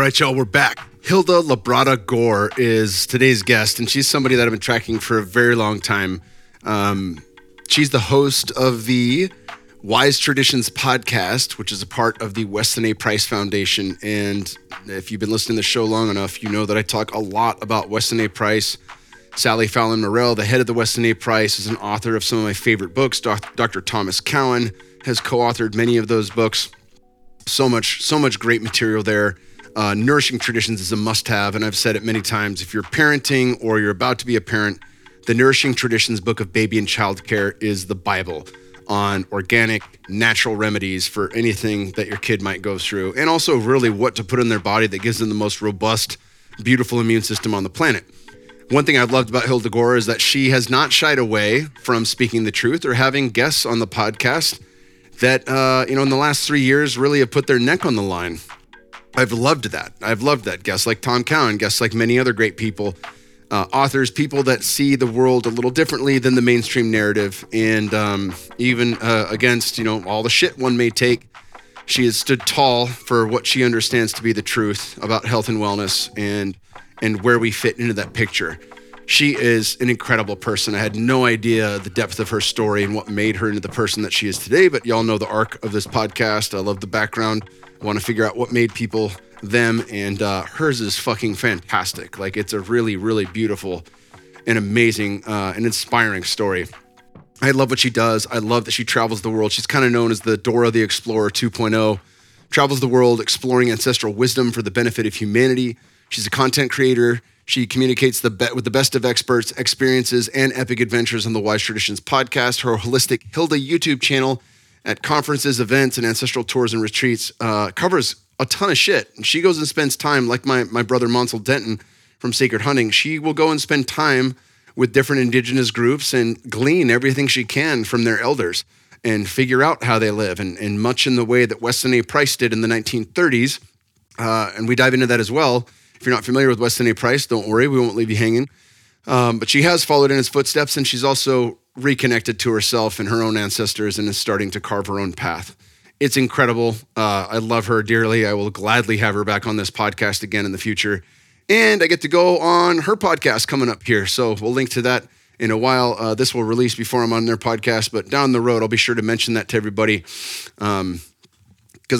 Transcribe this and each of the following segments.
All right, y'all, we're back. Hilda Labrada Gore is today's guest, and she's somebody that I've been tracking for a very long time. Um, she's the host of the Wise Traditions podcast, which is a part of the Weston A. Price Foundation. And if you've been listening to the show long enough, you know that I talk a lot about Weston A. Price. Sally Fallon Morell, the head of the Weston A. Price, is an author of some of my favorite books. Dr. Thomas Cowan has co-authored many of those books. So much, so much great material there. Uh, Nourishing Traditions is a must-have, and I've said it many times. If you're parenting or you're about to be a parent, the Nourishing Traditions book of baby and child care is the Bible on organic, natural remedies for anything that your kid might go through, and also really what to put in their body that gives them the most robust, beautiful immune system on the planet. One thing I've loved about Hilda is that she has not shied away from speaking the truth or having guests on the podcast that, uh, you know, in the last three years really have put their neck on the line. I've loved that. I've loved that. Guests like Tom Cowan, guests like many other great people uh, authors, people that see the world a little differently than the mainstream narrative, and um, even uh, against you know all the shit one may take. She has stood tall for what she understands to be the truth about health and wellness, and and where we fit into that picture. She is an incredible person. I had no idea the depth of her story and what made her into the person that she is today. But y'all know the arc of this podcast. I love the background. Want to figure out what made people them, and uh, hers is fucking fantastic. Like it's a really, really beautiful and amazing uh, and inspiring story. I love what she does. I love that she travels the world. She's kind of known as the Dora the Explorer 2.0. Travels the world exploring ancestral wisdom for the benefit of humanity. She's a content creator. She communicates the be- with the best of experts, experiences, and epic adventures on the Wise Traditions podcast. Her holistic Hilda YouTube channel at conferences, events, and ancestral tours and retreats uh, covers a ton of shit. And she goes and spends time, like my, my brother Mansel Denton from Sacred Hunting, she will go and spend time with different indigenous groups and glean everything she can from their elders and figure out how they live. And, and much in the way that Weston A. Price did in the 1930s. Uh, and we dive into that as well. If you're not familiar with Weston A. Price, don't worry, we won't leave you hanging. Um, but she has followed in his footsteps and she's also reconnected to herself and her own ancestors and is starting to carve her own path it's incredible. Uh, I love her dearly. I will gladly have her back on this podcast again in the future. And I get to go on her podcast coming up here. So we'll link to that in a while. Uh, this will release before I'm on their podcast, but down the road, I'll be sure to mention that to everybody because um,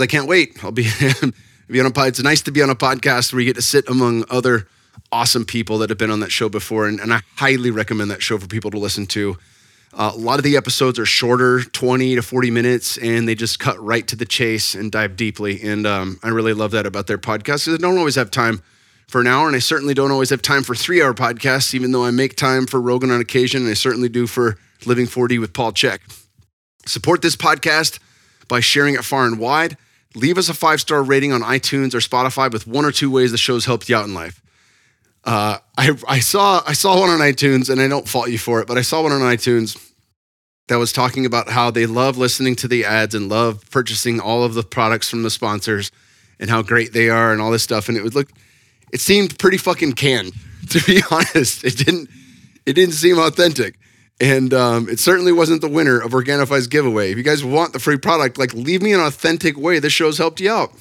I can't wait. I'll be, be on a. It's nice to be on a podcast where you get to sit among other awesome people that have been on that show before. And, and I highly recommend that show for people to listen to. Uh, a lot of the episodes are shorter, 20 to 40 minutes, and they just cut right to the chase and dive deeply. And um, I really love that about their podcast. because I don't always have time for an hour, and I certainly don't always have time for three hour podcasts, even though I make time for Rogan on occasion, and I certainly do for Living 4D with Paul Chek. Support this podcast by sharing it far and wide. Leave us a five star rating on iTunes or Spotify with one or two ways the show's helped you out in life. Uh, I, I saw I saw one on iTunes, and I don't fault you for it, but I saw one on iTunes that was talking about how they love listening to the ads and love purchasing all of the products from the sponsors and how great they are and all this stuff. And it would look, it seemed pretty fucking canned, to be honest. It didn't it didn't seem authentic. And um, it certainly wasn't the winner of Organifi's giveaway. If you guys want the free product, like leave me an authentic way. This show's helped you out.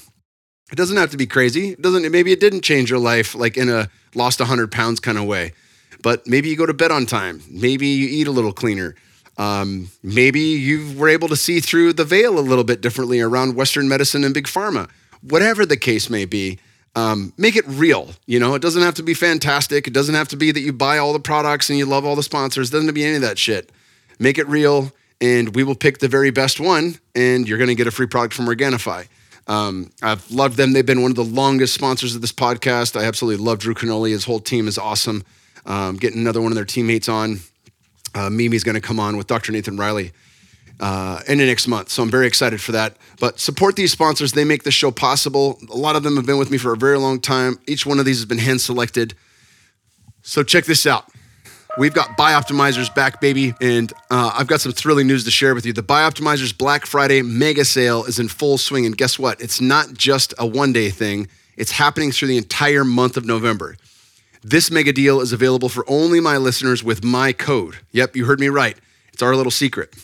It doesn't have to be crazy. It doesn't. Maybe it didn't change your life, like in a lost 100 pounds kind of way. But maybe you go to bed on time. Maybe you eat a little cleaner. Um, maybe you were able to see through the veil a little bit differently around Western medicine and big pharma. Whatever the case may be, um, make it real. You know, it doesn't have to be fantastic. It doesn't have to be that you buy all the products and you love all the sponsors. It doesn't have to be any of that shit. Make it real, and we will pick the very best one, and you're going to get a free product from Organifi. Um, I've loved them. They've been one of the longest sponsors of this podcast. I absolutely love Drew Canole. His whole team is awesome. Um, getting another one of their teammates on. Uh, Mimi's going to come on with Dr. Nathan Riley uh, in the next month. So I'm very excited for that. But support these sponsors. They make this show possible. A lot of them have been with me for a very long time. Each one of these has been hand selected. So check this out. We've got Bioptimizers back, baby, and uh, I've got some thrilling news to share with you. The Bioptimizers Black Friday mega sale is in full swing, and guess what? It's not just a one day thing, it's happening through the entire month of November. This mega deal is available for only my listeners with my code. Yep, you heard me right. It's our little secret.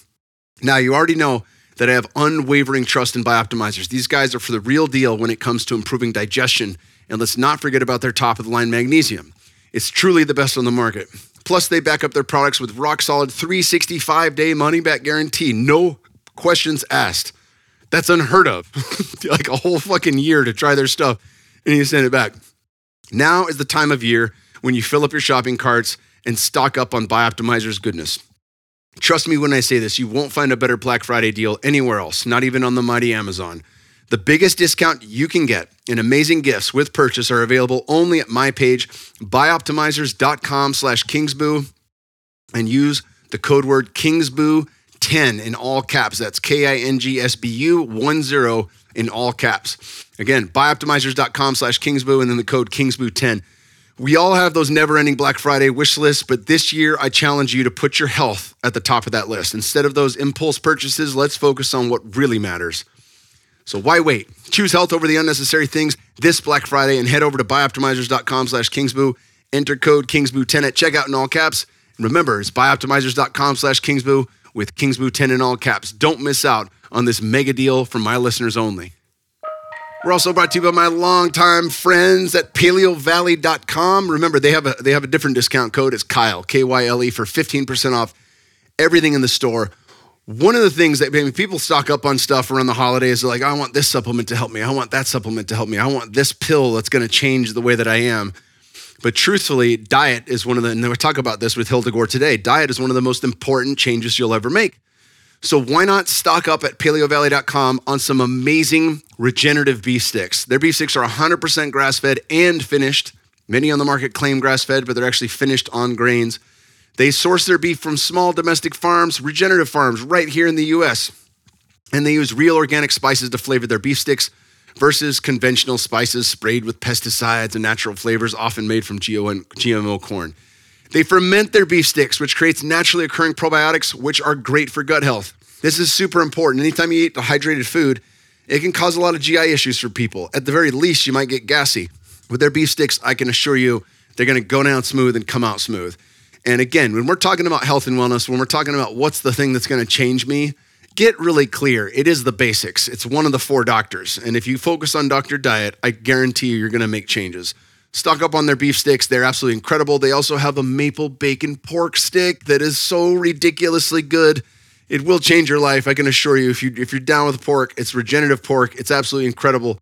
Now, you already know that I have unwavering trust in Bioptimizers. These guys are for the real deal when it comes to improving digestion And let's not forget about their top of the line magnesium. It's truly the best on the market. Plus, they back up their products with rock solid 365 day money back guarantee. No questions asked. That's unheard of. like a whole fucking year to try their stuff and you send it back. Now is the time of year when you fill up your shopping carts and stock up on Bioptimizer's goodness. Trust me when I say this, you won't find a better Black Friday deal anywhere else, not even on the mighty Amazon. The biggest discount you can get and amazing gifts with purchase are available only at my page, bioptimizers.com slash kingsbu, and use the code word kingsbu10 in all caps. That's K-I-N-G-S-B-U 10 in all caps. Again, bioptimizers.com slash kingsbu and then the code kingsbu10. We all have those never ending Black Friday wish lists, but this year I challenge you to put your health at the top of that list. Instead of those impulse purchases, let's focus on what really matters. So why wait? Choose health over the unnecessary things this Black Friday and head over to bioptimizers.com slash kingsbu. Enter code kingsbu10 at checkout in all caps. And remember, it's bioptimizers.com slash kingsbu with kingsbu10 in all caps. Don't miss out on this mega deal for my listeners only. We're also brought to you by my longtime friends at paleovalley.com. Remember, they have a they have a different discount code. It's Kyle, K-Y-L-E, for 15% off everything in the store one of the things that people stock up on stuff around the holidays, they're like, I want this supplement to help me. I want that supplement to help me. I want this pill that's going to change the way that I am. But truthfully, diet is one of the, and we talk about this with Hilda Gore today, diet is one of the most important changes you'll ever make. So why not stock up at paleovalley.com on some amazing regenerative beef sticks? Their beef sticks are 100% grass fed and finished. Many on the market claim grass fed, but they're actually finished on grains. They source their beef from small domestic farms, regenerative farms right here in the US. And they use real organic spices to flavor their beef sticks versus conventional spices sprayed with pesticides and natural flavors, often made from GMO corn. They ferment their beef sticks, which creates naturally occurring probiotics, which are great for gut health. This is super important. Anytime you eat dehydrated food, it can cause a lot of GI issues for people. At the very least, you might get gassy. With their beef sticks, I can assure you they're gonna go down smooth and come out smooth. And again, when we're talking about health and wellness, when we're talking about what's the thing that's going to change me, get really clear. It is the basics. It's one of the four doctors. And if you focus on doctor diet, I guarantee you, you're going to make changes. Stock up on their beef sticks. They're absolutely incredible. They also have a maple bacon pork stick that is so ridiculously good. It will change your life. I can assure you. If you if you're down with pork, it's regenerative pork. It's absolutely incredible.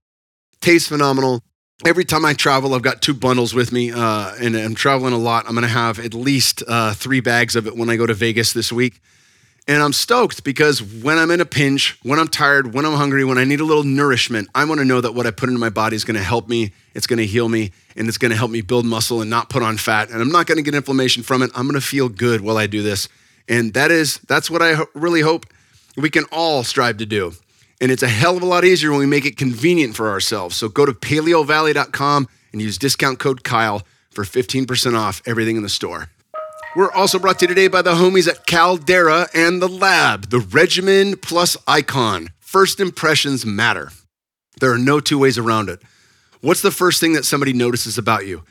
Tastes phenomenal every time I travel, I've got two bundles with me, uh, and I'm traveling a lot. I'm going to have at least uh, three bags of it when I go to Vegas this week. And I'm stoked because when I'm in a pinch, when I'm tired, when I'm hungry, when I need a little nourishment, I want to know that what I put into my body is going to help me, it's going to heal me, and it's going to help me build muscle and not put on fat. And I'm not going to get inflammation from it. I'm going to feel good while I do this. And that is that's what I really hope we can all strive to do. And it's a hell of a lot easier when we make it convenient for ourselves. So go to paleovalley.com and use discount code Kyle for 15% off everything in the store. We're also brought to you today by the homies at Caldera and the Lab, the regimen plus icon. First impressions matter. There are no two ways around it. What's the first thing that somebody notices about you?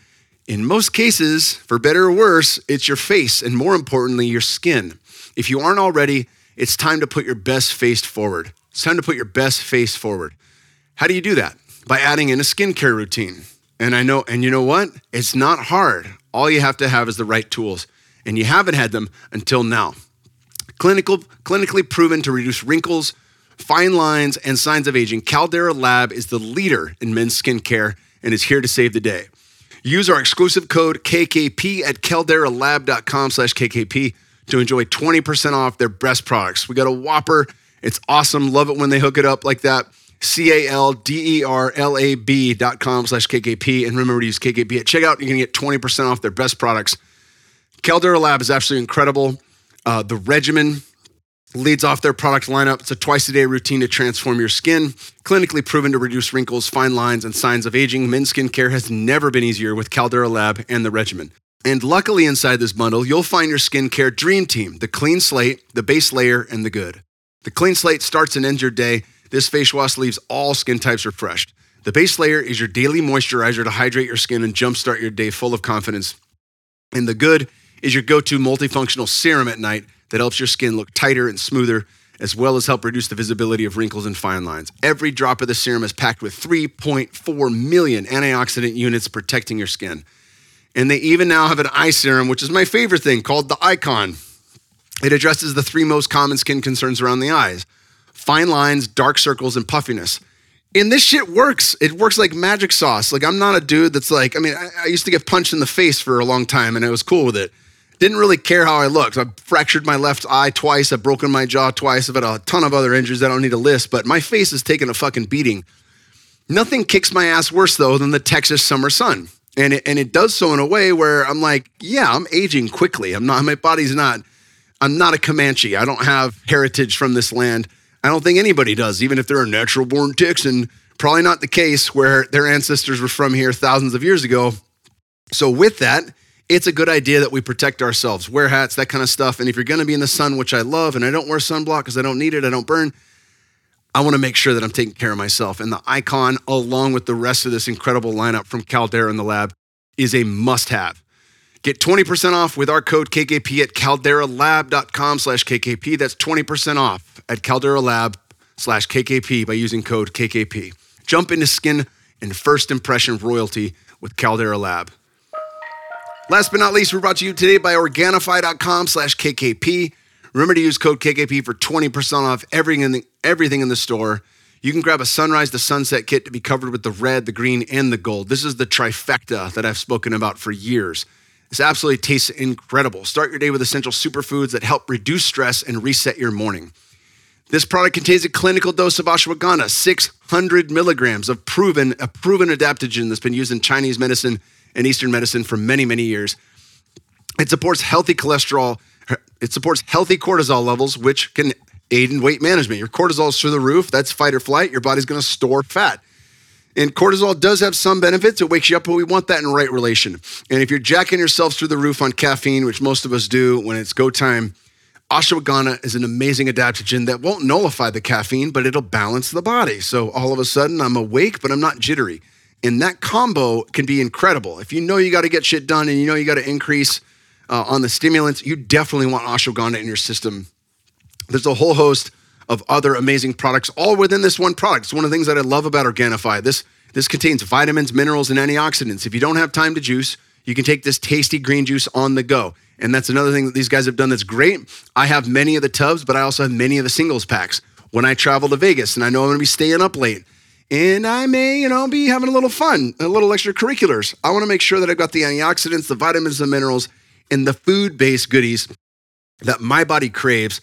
In most cases, for better or worse, it's your face and more importantly, your skin. If you aren't already, it's time to put your best face forward. It's time to put your best face forward. How do you do that? By adding in a skincare routine. And I know, and you know what? It's not hard. All you have to have is the right tools. And you haven't had them until now. Clinical, clinically proven to reduce wrinkles, fine lines, and signs of aging, Caldera Lab is the leader in men's skincare and is here to save the day. Use our exclusive code KKP at calderalab.com slash KKP to enjoy 20% off their best products. We got a whopper it's awesome. Love it when they hook it up like that. C A L D E R L A B dot com slash KKP. And remember to use KKP at checkout. You're going to get 20% off their best products. Caldera Lab is absolutely incredible. Uh, the regimen leads off their product lineup. It's a twice a day routine to transform your skin, clinically proven to reduce wrinkles, fine lines, and signs of aging. Men's skincare has never been easier with Caldera Lab and the regimen. And luckily, inside this bundle, you'll find your skincare dream team the clean slate, the base layer, and the good. The clean slate starts and ends your day. This face wash leaves all skin types refreshed. The base layer is your daily moisturizer to hydrate your skin and jumpstart your day full of confidence. And the good is your go to multifunctional serum at night that helps your skin look tighter and smoother as well as help reduce the visibility of wrinkles and fine lines. Every drop of the serum is packed with 3.4 million antioxidant units protecting your skin. And they even now have an eye serum, which is my favorite thing, called the Icon. It addresses the three most common skin concerns around the eyes fine lines, dark circles, and puffiness. And this shit works. It works like magic sauce. Like, I'm not a dude that's like, I mean, I, I used to get punched in the face for a long time and I was cool with it. Didn't really care how I looked. I fractured my left eye twice. I've broken my jaw twice. I've had a ton of other injuries that I don't need to list, but my face has taken a fucking beating. Nothing kicks my ass worse, though, than the Texas summer sun. And it, and it does so in a way where I'm like, yeah, I'm aging quickly. I'm not, my body's not, I'm not a Comanche. I don't have heritage from this land. I don't think anybody does, even if they're a natural born Texan. Probably not the case where their ancestors were from here thousands of years ago. So, with that, it's a good idea that we protect ourselves, wear hats, that kind of stuff. And if you're going to be in the sun, which I love, and I don't wear sunblock because I don't need it, I don't burn, I want to make sure that I'm taking care of myself. And the icon, along with the rest of this incredible lineup from Caldera in the lab, is a must have. Get 20% off with our code KKP at calderalab.com slash KKP. That's 20% off at calderalab slash KKP by using code KKP. Jump into skin and first impression royalty with Caldera Lab. Last but not least, we're brought to you today by Organifi.com slash KKP. Remember to use code KKP for 20% off everything in the, everything in the store. You can grab a sunrise to sunset kit to be covered with the red, the green, and the gold. This is the trifecta that I've spoken about for years. This absolutely tastes incredible. Start your day with essential superfoods that help reduce stress and reset your morning. This product contains a clinical dose of ashwagandha, 600 milligrams of proven, a proven adaptogen that's been used in Chinese medicine and Eastern medicine for many, many years. It supports healthy cholesterol. It supports healthy cortisol levels, which can aid in weight management. Your cortisol is through the roof. That's fight or flight. Your body's going to store fat. And cortisol does have some benefits. It wakes you up, but we want that in right relation. And if you're jacking yourself through the roof on caffeine, which most of us do when it's go time, ashwagandha is an amazing adaptogen that won't nullify the caffeine, but it'll balance the body. So all of a sudden, I'm awake, but I'm not jittery. And that combo can be incredible. If you know you got to get shit done and you know you got to increase uh, on the stimulants, you definitely want ashwagandha in your system. There's a whole host of other amazing products, all within this one product. It's one of the things that I love about Organifi. This, this contains vitamins, minerals, and antioxidants. If you don't have time to juice, you can take this tasty green juice on the go. And that's another thing that these guys have done that's great. I have many of the tubs, but I also have many of the singles packs. When I travel to Vegas and I know I'm gonna be staying up late, and I may, you know, be having a little fun, a little extracurriculars. I want to make sure that I've got the antioxidants, the vitamins, the minerals, and the food-based goodies that my body craves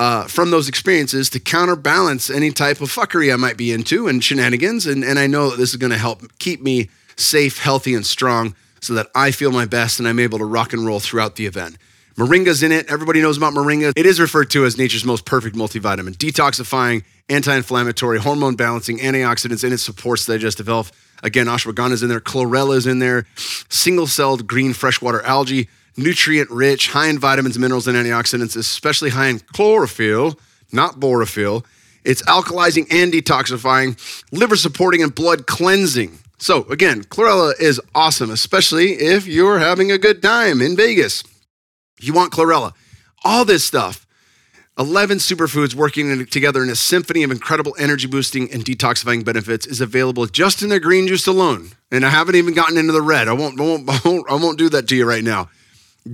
uh, from those experiences to counterbalance any type of fuckery I might be into and shenanigans. And, and I know that this is going to help keep me safe, healthy, and strong so that I feel my best and I'm able to rock and roll throughout the event. Moringa's in it. Everybody knows about moringa. It is referred to as nature's most perfect multivitamin, detoxifying, anti-inflammatory, hormone balancing, antioxidants, and it supports digestive health. Again, ashwagandha is in there, chlorella is in there, single-celled green freshwater algae, nutrient rich, high in vitamins, minerals, and antioxidants, especially high in chlorophyll, not borophyll. It's alkalizing and detoxifying, liver supporting, and blood cleansing. So, again, chlorella is awesome, especially if you're having a good time in Vegas. You want chlorella. All this stuff. 11 superfoods working together in a symphony of incredible energy boosting and detoxifying benefits is available just in their green juice alone. And I haven't even gotten into the red. I won't, I won't, I won't, I won't do that to you right now.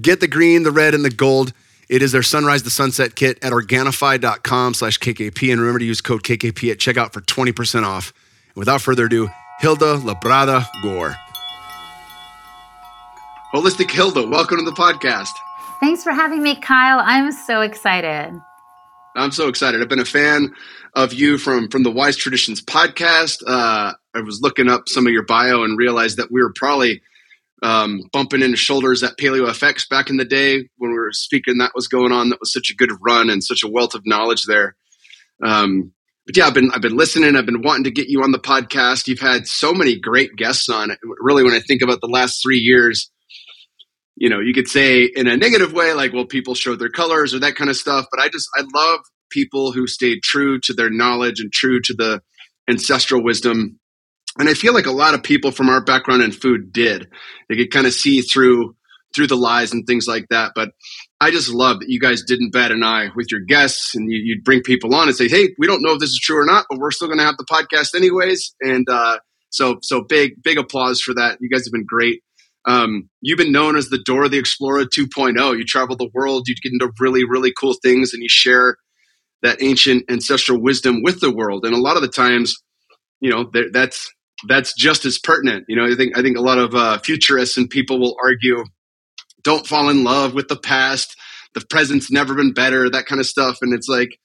Get the green, the red, and the gold. It is their Sunrise to Sunset kit at Organifi.com slash KKP. And remember to use code KKP at checkout for 20% off. And without further ado, Hilda Labrada Gore. Holistic Hilda, welcome to the podcast. Thanks for having me, Kyle. I'm so excited. I'm so excited. I've been a fan of you from from the Wise Traditions podcast. Uh, I was looking up some of your bio and realized that we were probably um, bumping into shoulders at Paleo FX back in the day when we were speaking. That was going on. That was such a good run and such a wealth of knowledge there. Um, but yeah, I've been I've been listening. I've been wanting to get you on the podcast. You've had so many great guests on. Really, when I think about the last three years, you know, you could say in a negative way, like, well, people showed their colors or that kind of stuff. But I just I love people who stayed true to their knowledge and true to the ancestral wisdom and I feel like a lot of people from our background in food did. They could kind of see through through the lies and things like that. But I just love that you guys didn't bat an eye with your guests and you, would bring people on and say, Hey, we don't know if this is true or not, but we're still going to have the podcast anyways. And, uh, so, so big, big applause for that. You guys have been great. Um, you've been known as the Dora the Explorer 2.0. You travel the world, you get into really, really cool things, and you share that ancient ancestral wisdom with the world. And a lot of the times, you know, that's that's just as pertinent. You know, I think I think a lot of uh, futurists and people will argue, don't fall in love with the past. The present's never been better. That kind of stuff. And it's like,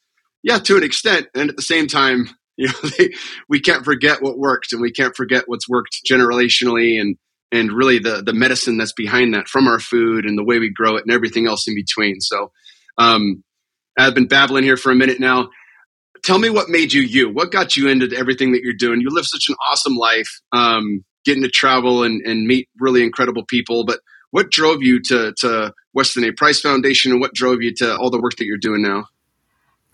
yeah, to an extent. And at the same time, you know, they, we can't forget what worked, and we can't forget what's worked generationally, and and really the the medicine that's behind that from our food and the way we grow it and everything else in between. So, um, I've been babbling here for a minute now. Tell me what made you you. What got you into everything that you're doing? You live such an awesome life, um, getting to travel and, and meet really incredible people. But what drove you to to Weston A. Price Foundation, and what drove you to all the work that you're doing now?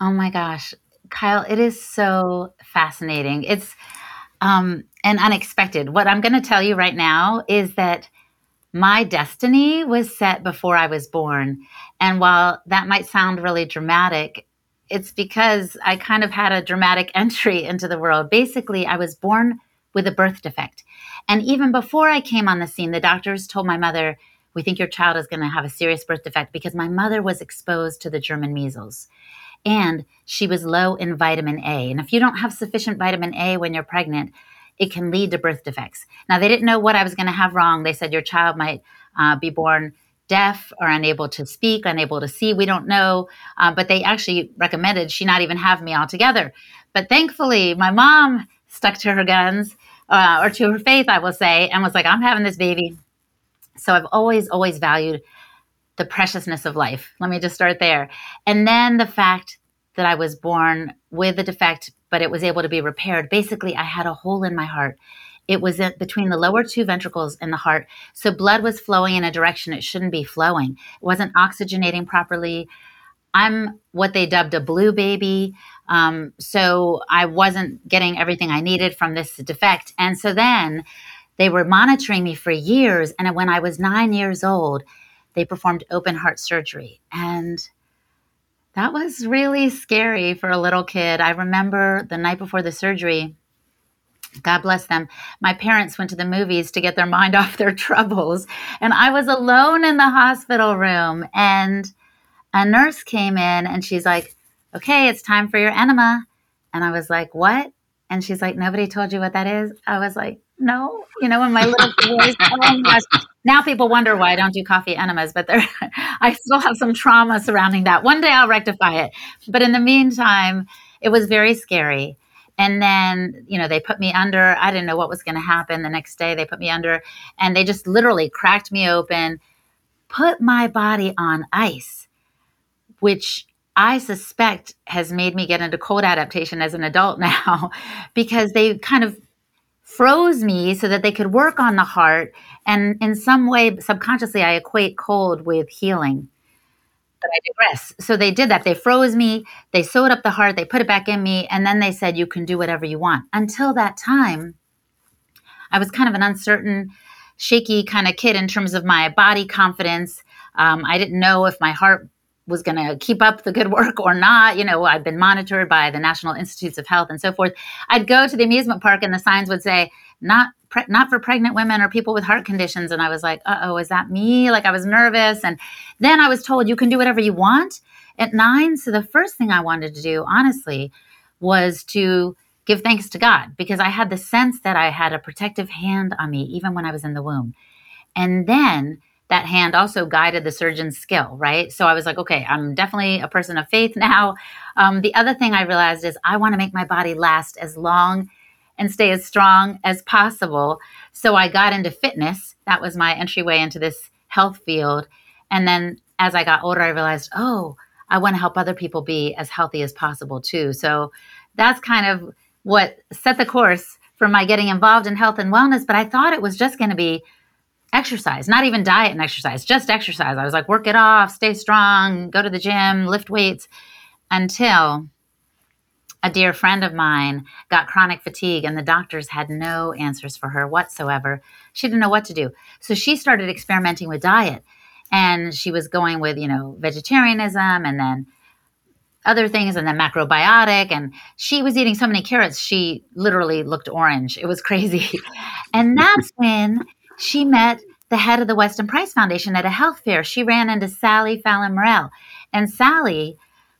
Oh my gosh, Kyle, it is so fascinating. It's um, and unexpected. What I'm going to tell you right now is that my destiny was set before I was born. And while that might sound really dramatic, it's because I kind of had a dramatic entry into the world. Basically, I was born with a birth defect. And even before I came on the scene, the doctors told my mother, We think your child is going to have a serious birth defect because my mother was exposed to the German measles and she was low in vitamin A. And if you don't have sufficient vitamin A when you're pregnant, it can lead to birth defects. Now, they didn't know what I was going to have wrong. They said your child might uh, be born deaf or unable to speak, unable to see. We don't know. Uh, but they actually recommended she not even have me altogether. But thankfully, my mom stuck to her guns uh, or to her faith, I will say, and was like, I'm having this baby. So I've always, always valued the preciousness of life. Let me just start there. And then the fact that I was born with a defect, but it was able to be repaired. Basically, I had a hole in my heart. It was in, between the lower two ventricles and the heart. So blood was flowing in a direction it shouldn't be flowing. It wasn't oxygenating properly. I'm what they dubbed a blue baby. Um, so I wasn't getting everything I needed from this defect. And so then they were monitoring me for years. And when I was nine years old, they performed open heart surgery. And that was really scary for a little kid. I remember the night before the surgery, God bless them. My parents went to the movies to get their mind off their troubles. And I was alone in the hospital room. And a nurse came in and she's like, Okay, it's time for your enema. And I was like, What? And she's like, Nobody told you what that is? I was like, No. You know, when my little voice, oh gosh. Now people wonder why I don't do coffee enemas, but there, I still have some trauma surrounding that. One day I'll rectify it. But in the meantime, it was very scary. And then, you know, they put me under. I didn't know what was going to happen. The next day, they put me under and they just literally cracked me open, put my body on ice, which I suspect has made me get into cold adaptation as an adult now because they kind of froze me so that they could work on the heart. And in some way, subconsciously, I equate cold with healing. But I digress. So they did that. They froze me, they sewed up the heart, they put it back in me, and then they said, You can do whatever you want. Until that time, I was kind of an uncertain, shaky kind of kid in terms of my body confidence. Um, I didn't know if my heart was going to keep up the good work or not. You know, I've been monitored by the National Institutes of Health and so forth. I'd go to the amusement park and the signs would say, not pre- not for pregnant women or people with heart conditions. And I was like, uh oh, is that me? Like I was nervous. And then I was told you can do whatever you want at nine. So the first thing I wanted to do, honestly, was to give thanks to God because I had the sense that I had a protective hand on me even when I was in the womb. And then that hand also guided the surgeon's skill, right? So I was like, okay, I'm definitely a person of faith now. Um, the other thing I realized is I want to make my body last as long and stay as strong as possible. So I got into fitness. That was my entryway into this health field. And then as I got older, I realized, oh, I want to help other people be as healthy as possible too. So that's kind of what set the course for my getting involved in health and wellness. But I thought it was just going to be exercise, not even diet and exercise, just exercise. I was like, work it off, stay strong, go to the gym, lift weights until a dear friend of mine got chronic fatigue and the doctors had no answers for her whatsoever. She didn't know what to do. So she started experimenting with diet. and she was going with, you know, vegetarianism and then other things and then macrobiotic and she was eating so many carrots she literally looked orange it was crazy and that's when she met the head of the weston price foundation at a health fair she ran into sally fallon morell and sally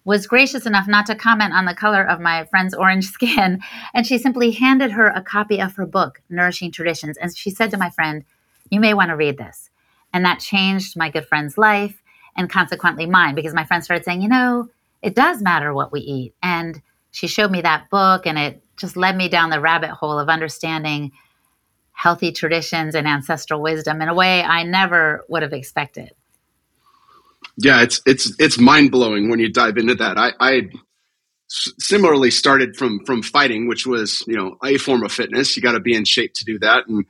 was gracious enough not to comment on the color of my friend's orange skin and she simply handed her a copy of her book nourishing traditions and she said to my friend you may want to read this and that changed my good friend's life and consequently mine because my friend started saying you know it does matter what we eat. And she showed me that book, and it just led me down the rabbit hole of understanding healthy traditions and ancestral wisdom in a way I never would have expected. Yeah, it's it's it's mind blowing when you dive into that. I, I similarly started from from fighting, which was you know a form of fitness. You got to be in shape to do that, and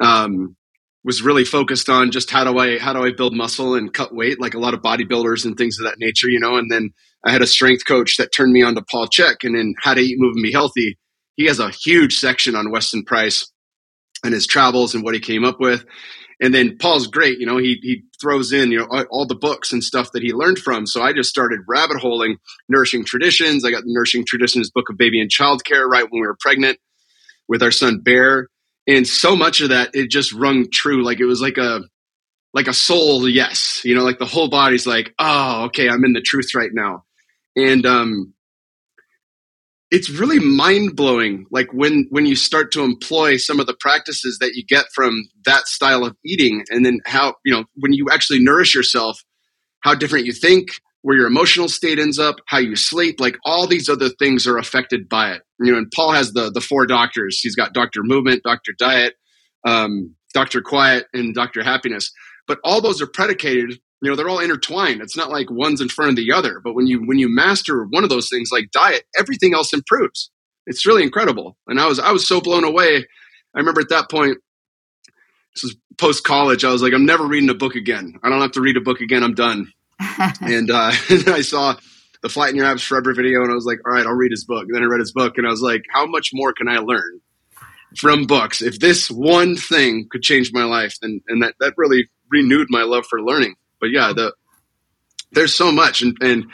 um, was really focused on just how do I how do I build muscle and cut weight, like a lot of bodybuilders and things of that nature, you know. And then I had a strength coach that turned me on to Paul Chek, and then how to eat, move, and be healthy. He has a huge section on Weston Price and his travels and what he came up with. And then Paul's great, you know, he, he throws in, you know, all, the books and stuff that he learned from. So I just started rabbit holing Nourishing Traditions. I got the Nourishing Traditions book of baby and child care right when we were pregnant with our son Bear. And so much of that, it just rung true. Like it was like a, like a soul yes, you know, like the whole body's like, oh, okay, I'm in the truth right now and um, it's really mind blowing. Like when when you start to employ some of the practices that you get from that style of eating, and then how you know when you actually nourish yourself, how different you think, where your emotional state ends up, how you sleep, like all these other things are affected by it. You know, and Paul has the the four doctors. He's got Doctor Movement, Doctor Diet, um, Doctor Quiet, and Doctor Happiness. But all those are predicated you know they're all intertwined. It's not like one's in front of the other but when you when you master one of those things like diet everything else improves. It's really incredible. And i was i was so blown away. I remember at that point this was post college i was like i'm never reading a book again. I don't have to read a book again. I'm done. And uh, i saw the flatten your abs forever video and i was like all right i'll read his book. And then i read his book and i was like how much more can i learn from books? If this one thing could change my life then and that that really renewed my love for learning but yeah, the there's so much, and, and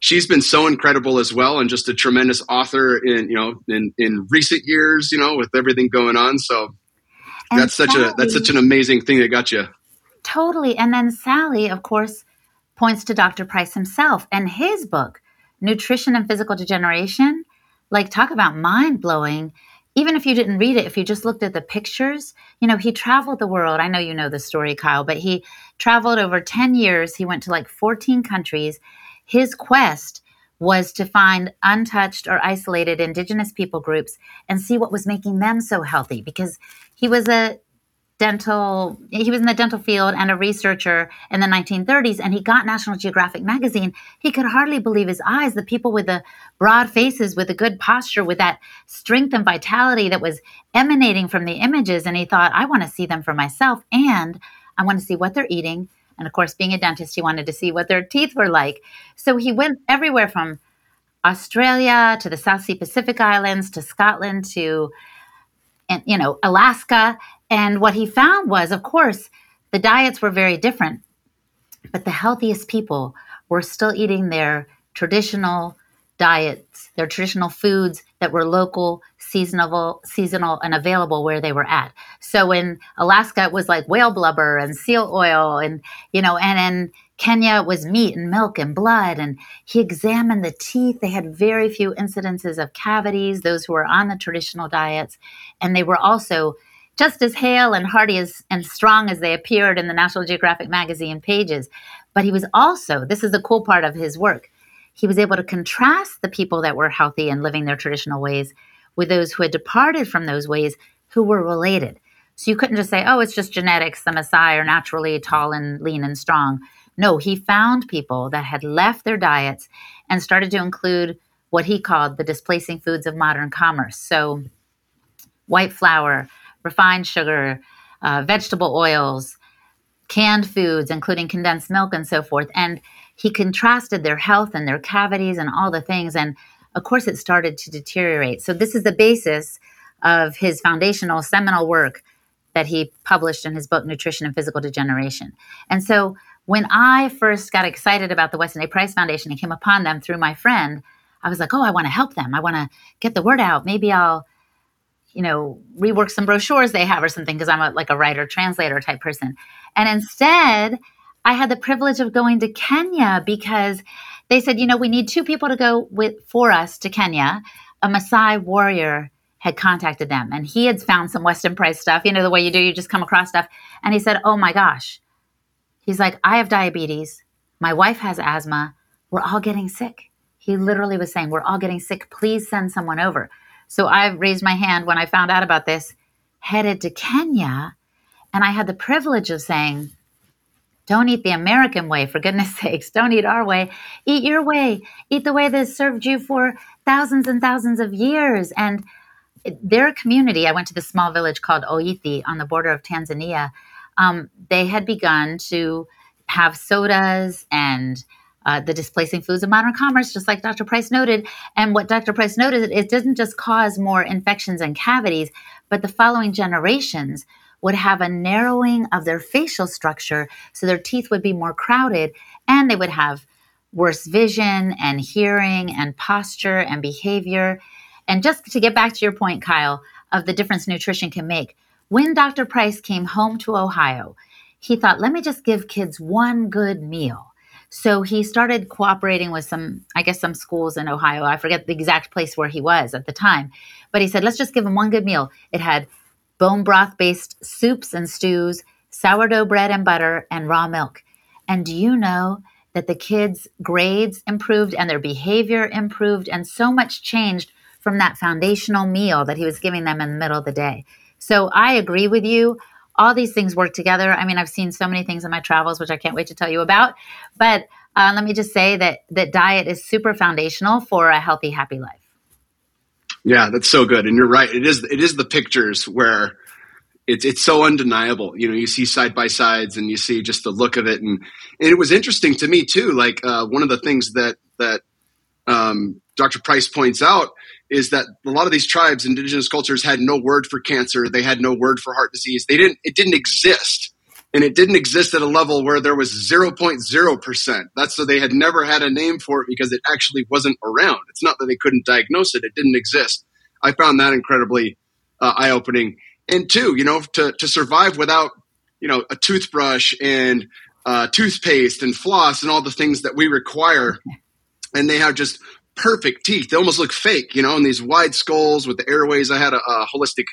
she's been so incredible as well, and just a tremendous author in you know in in recent years, you know, with everything going on. So and that's Sally, such a that's such an amazing thing that got you. Totally, and then Sally, of course, points to Dr. Price himself and his book, Nutrition and Physical Degeneration. Like, talk about mind blowing even if you didn't read it, if you just looked at the pictures, you know, he traveled the world. I know you know the story, Kyle, but he traveled over 10 years. He went to like 14 countries. His quest was to find untouched or isolated indigenous people groups and see what was making them so healthy because he was a dental he was in the dental field and a researcher in the 1930s and he got national geographic magazine he could hardly believe his eyes the people with the broad faces with the good posture with that strength and vitality that was emanating from the images and he thought i want to see them for myself and i want to see what they're eating. And of course being a dentist he wanted to see what their teeth were like. So he went everywhere from australia to the south sea pacific islands to scotland to and you know alaska. And what he found was, of course, the diets were very different, but the healthiest people were still eating their traditional diets, their traditional foods that were local, seasonal, seasonal, and available where they were at. So in Alaska, it was like whale blubber and seal oil, and you know, and in Kenya it was meat and milk and blood. And he examined the teeth. They had very few incidences of cavities. Those who were on the traditional diets, and they were also just as hale and hearty as, and strong as they appeared in the National Geographic magazine pages. But he was also, this is the cool part of his work, he was able to contrast the people that were healthy and living their traditional ways with those who had departed from those ways who were related. So you couldn't just say, oh, it's just genetics, the Maasai are naturally tall and lean and strong. No, he found people that had left their diets and started to include what he called the displacing foods of modern commerce. So white flour, refined sugar, uh, vegetable oils, canned foods, including condensed milk and so forth. And he contrasted their health and their cavities and all the things. And of course, it started to deteriorate. So, this is the basis of his foundational seminal work that he published in his book, Nutrition and Physical Degeneration. And so, when I first got excited about the Weston A. Price Foundation and came upon them through my friend, I was like, oh, I want to help them. I want to get the word out. Maybe I'll, you know, rework some brochures they have or something because I'm a, like a writer translator type person. And instead, I had the privilege of going to Kenya because they said, you know, we need two people to go with for us to Kenya. A Maasai warrior had contacted them and he had found some Weston Price stuff, you know, the way you do, you just come across stuff. And he said, oh my gosh, He's like, I have diabetes. My wife has asthma. We're all getting sick. He literally was saying, We're all getting sick. Please send someone over. So I raised my hand when I found out about this, headed to Kenya. And I had the privilege of saying, Don't eat the American way, for goodness sakes. Don't eat our way. Eat your way. Eat the way that served you for thousands and thousands of years. And their community, I went to this small village called Oithi on the border of Tanzania um, they had begun to have sodas and uh, the displacing foods of modern commerce, just like Dr. Price noted. And what Dr. Price noted, is it doesn't just cause more infections and cavities, but the following generations would have a narrowing of their facial structure, so their teeth would be more crowded, and they would have worse vision and hearing and posture and behavior. And just to get back to your point, Kyle, of the difference nutrition can make, when Dr. Price came home to Ohio, he thought, let me just give kids one good meal. So he started cooperating with some, I guess, some schools in Ohio. I forget the exact place where he was at the time. But he said, let's just give them one good meal. It had bone broth based soups and stews, sourdough bread and butter, and raw milk. And do you know that the kids' grades improved and their behavior improved, and so much changed from that foundational meal that he was giving them in the middle of the day? So I agree with you. All these things work together. I mean, I've seen so many things in my travels, which I can't wait to tell you about. But uh, let me just say that that diet is super foundational for a healthy, happy life. Yeah, that's so good, and you're right. It is it is the pictures where it's it's so undeniable. You know, you see side by sides, and you see just the look of it, and and it was interesting to me too. Like uh, one of the things that that um, Dr. Price points out is that a lot of these tribes, indigenous cultures, had no word for cancer. They had no word for heart disease. They didn't. It didn't exist, and it didn't exist at a level where there was zero point zero percent. That's so they had never had a name for it because it actually wasn't around. It's not that they couldn't diagnose it; it didn't exist. I found that incredibly uh, eye opening. And two, you know, to to survive without you know a toothbrush and uh, toothpaste and floss and all the things that we require, and they have just perfect teeth. They almost look fake, you know, and these wide skulls with the airways. I had a, a holistic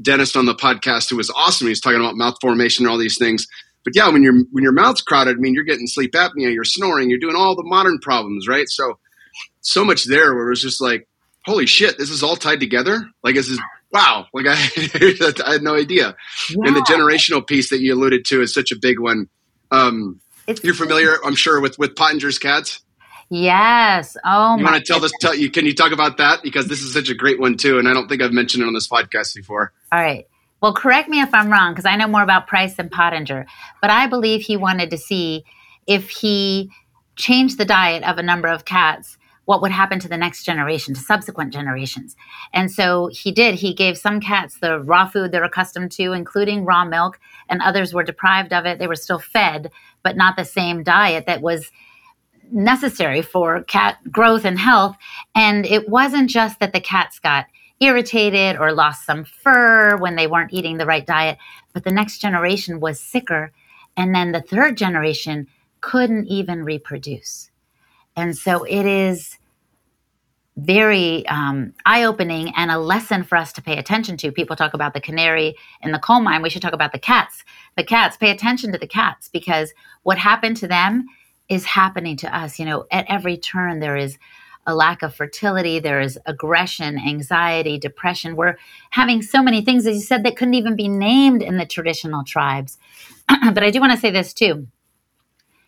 dentist on the podcast who was awesome. He was talking about mouth formation and all these things. But yeah, when your when your mouth's crowded, I mean, you're getting sleep apnea, you're snoring, you're doing all the modern problems, right? So, so much there where it was just like, holy shit, this is all tied together. Like this is wow. Like I, I had no idea. Yeah. And the generational piece that you alluded to is such a big one. Um, you're familiar, I'm sure, with with Pottenger's cats. Yes. Oh, you want to tell this? Tell you? Can you talk about that because this is such a great one too, and I don't think I've mentioned it on this podcast before. All right. Well, correct me if I'm wrong because I know more about Price than Pottenger, but I believe he wanted to see if he changed the diet of a number of cats, what would happen to the next generation, to subsequent generations. And so he did. He gave some cats the raw food they're accustomed to, including raw milk, and others were deprived of it. They were still fed, but not the same diet that was necessary for cat growth and health. And it wasn't just that the cats got irritated or lost some fur when they weren't eating the right diet, but the next generation was sicker. And then the third generation couldn't even reproduce. And so it is very um, eye opening and a lesson for us to pay attention to. People talk about the canary in the coal mine. We should talk about the cats. The cats, pay attention to the cats because what happened to them is happening to us. You know, at every turn, there is a lack of fertility, there is aggression, anxiety, depression. We're having so many things, as you said, that couldn't even be named in the traditional tribes. but I do want to say this too.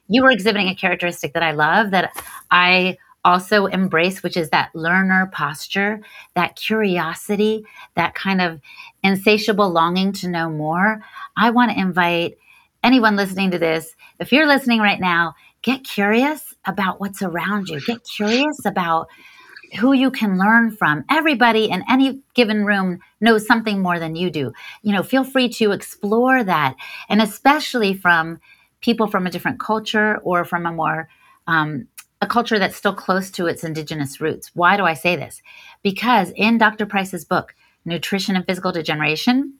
You were exhibiting a characteristic that I love that I also embrace, which is that learner posture, that curiosity, that kind of insatiable longing to know more. I want to invite anyone listening to this, if you're listening right now get curious about what's around you. Get curious about who you can learn from. Everybody in any given room knows something more than you do. You know, feel free to explore that. And especially from people from a different culture or from a more um, a culture that's still close to its indigenous roots. Why do I say this? Because in Dr. Price's book, Nutrition and Physical Degeneration,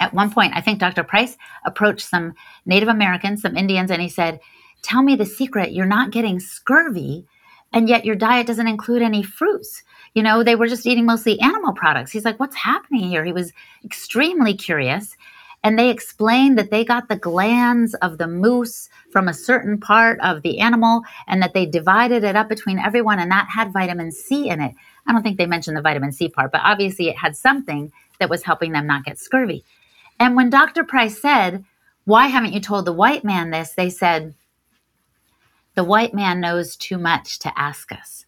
at one point, I think Dr. Price approached some Native Americans, some Indians, and he said, Tell me the secret. You're not getting scurvy, and yet your diet doesn't include any fruits. You know, they were just eating mostly animal products. He's like, What's happening here? He was extremely curious. And they explained that they got the glands of the moose from a certain part of the animal and that they divided it up between everyone, and that had vitamin C in it. I don't think they mentioned the vitamin C part, but obviously it had something that was helping them not get scurvy. And when Dr. Price said, Why haven't you told the white man this? They said, The white man knows too much to ask us.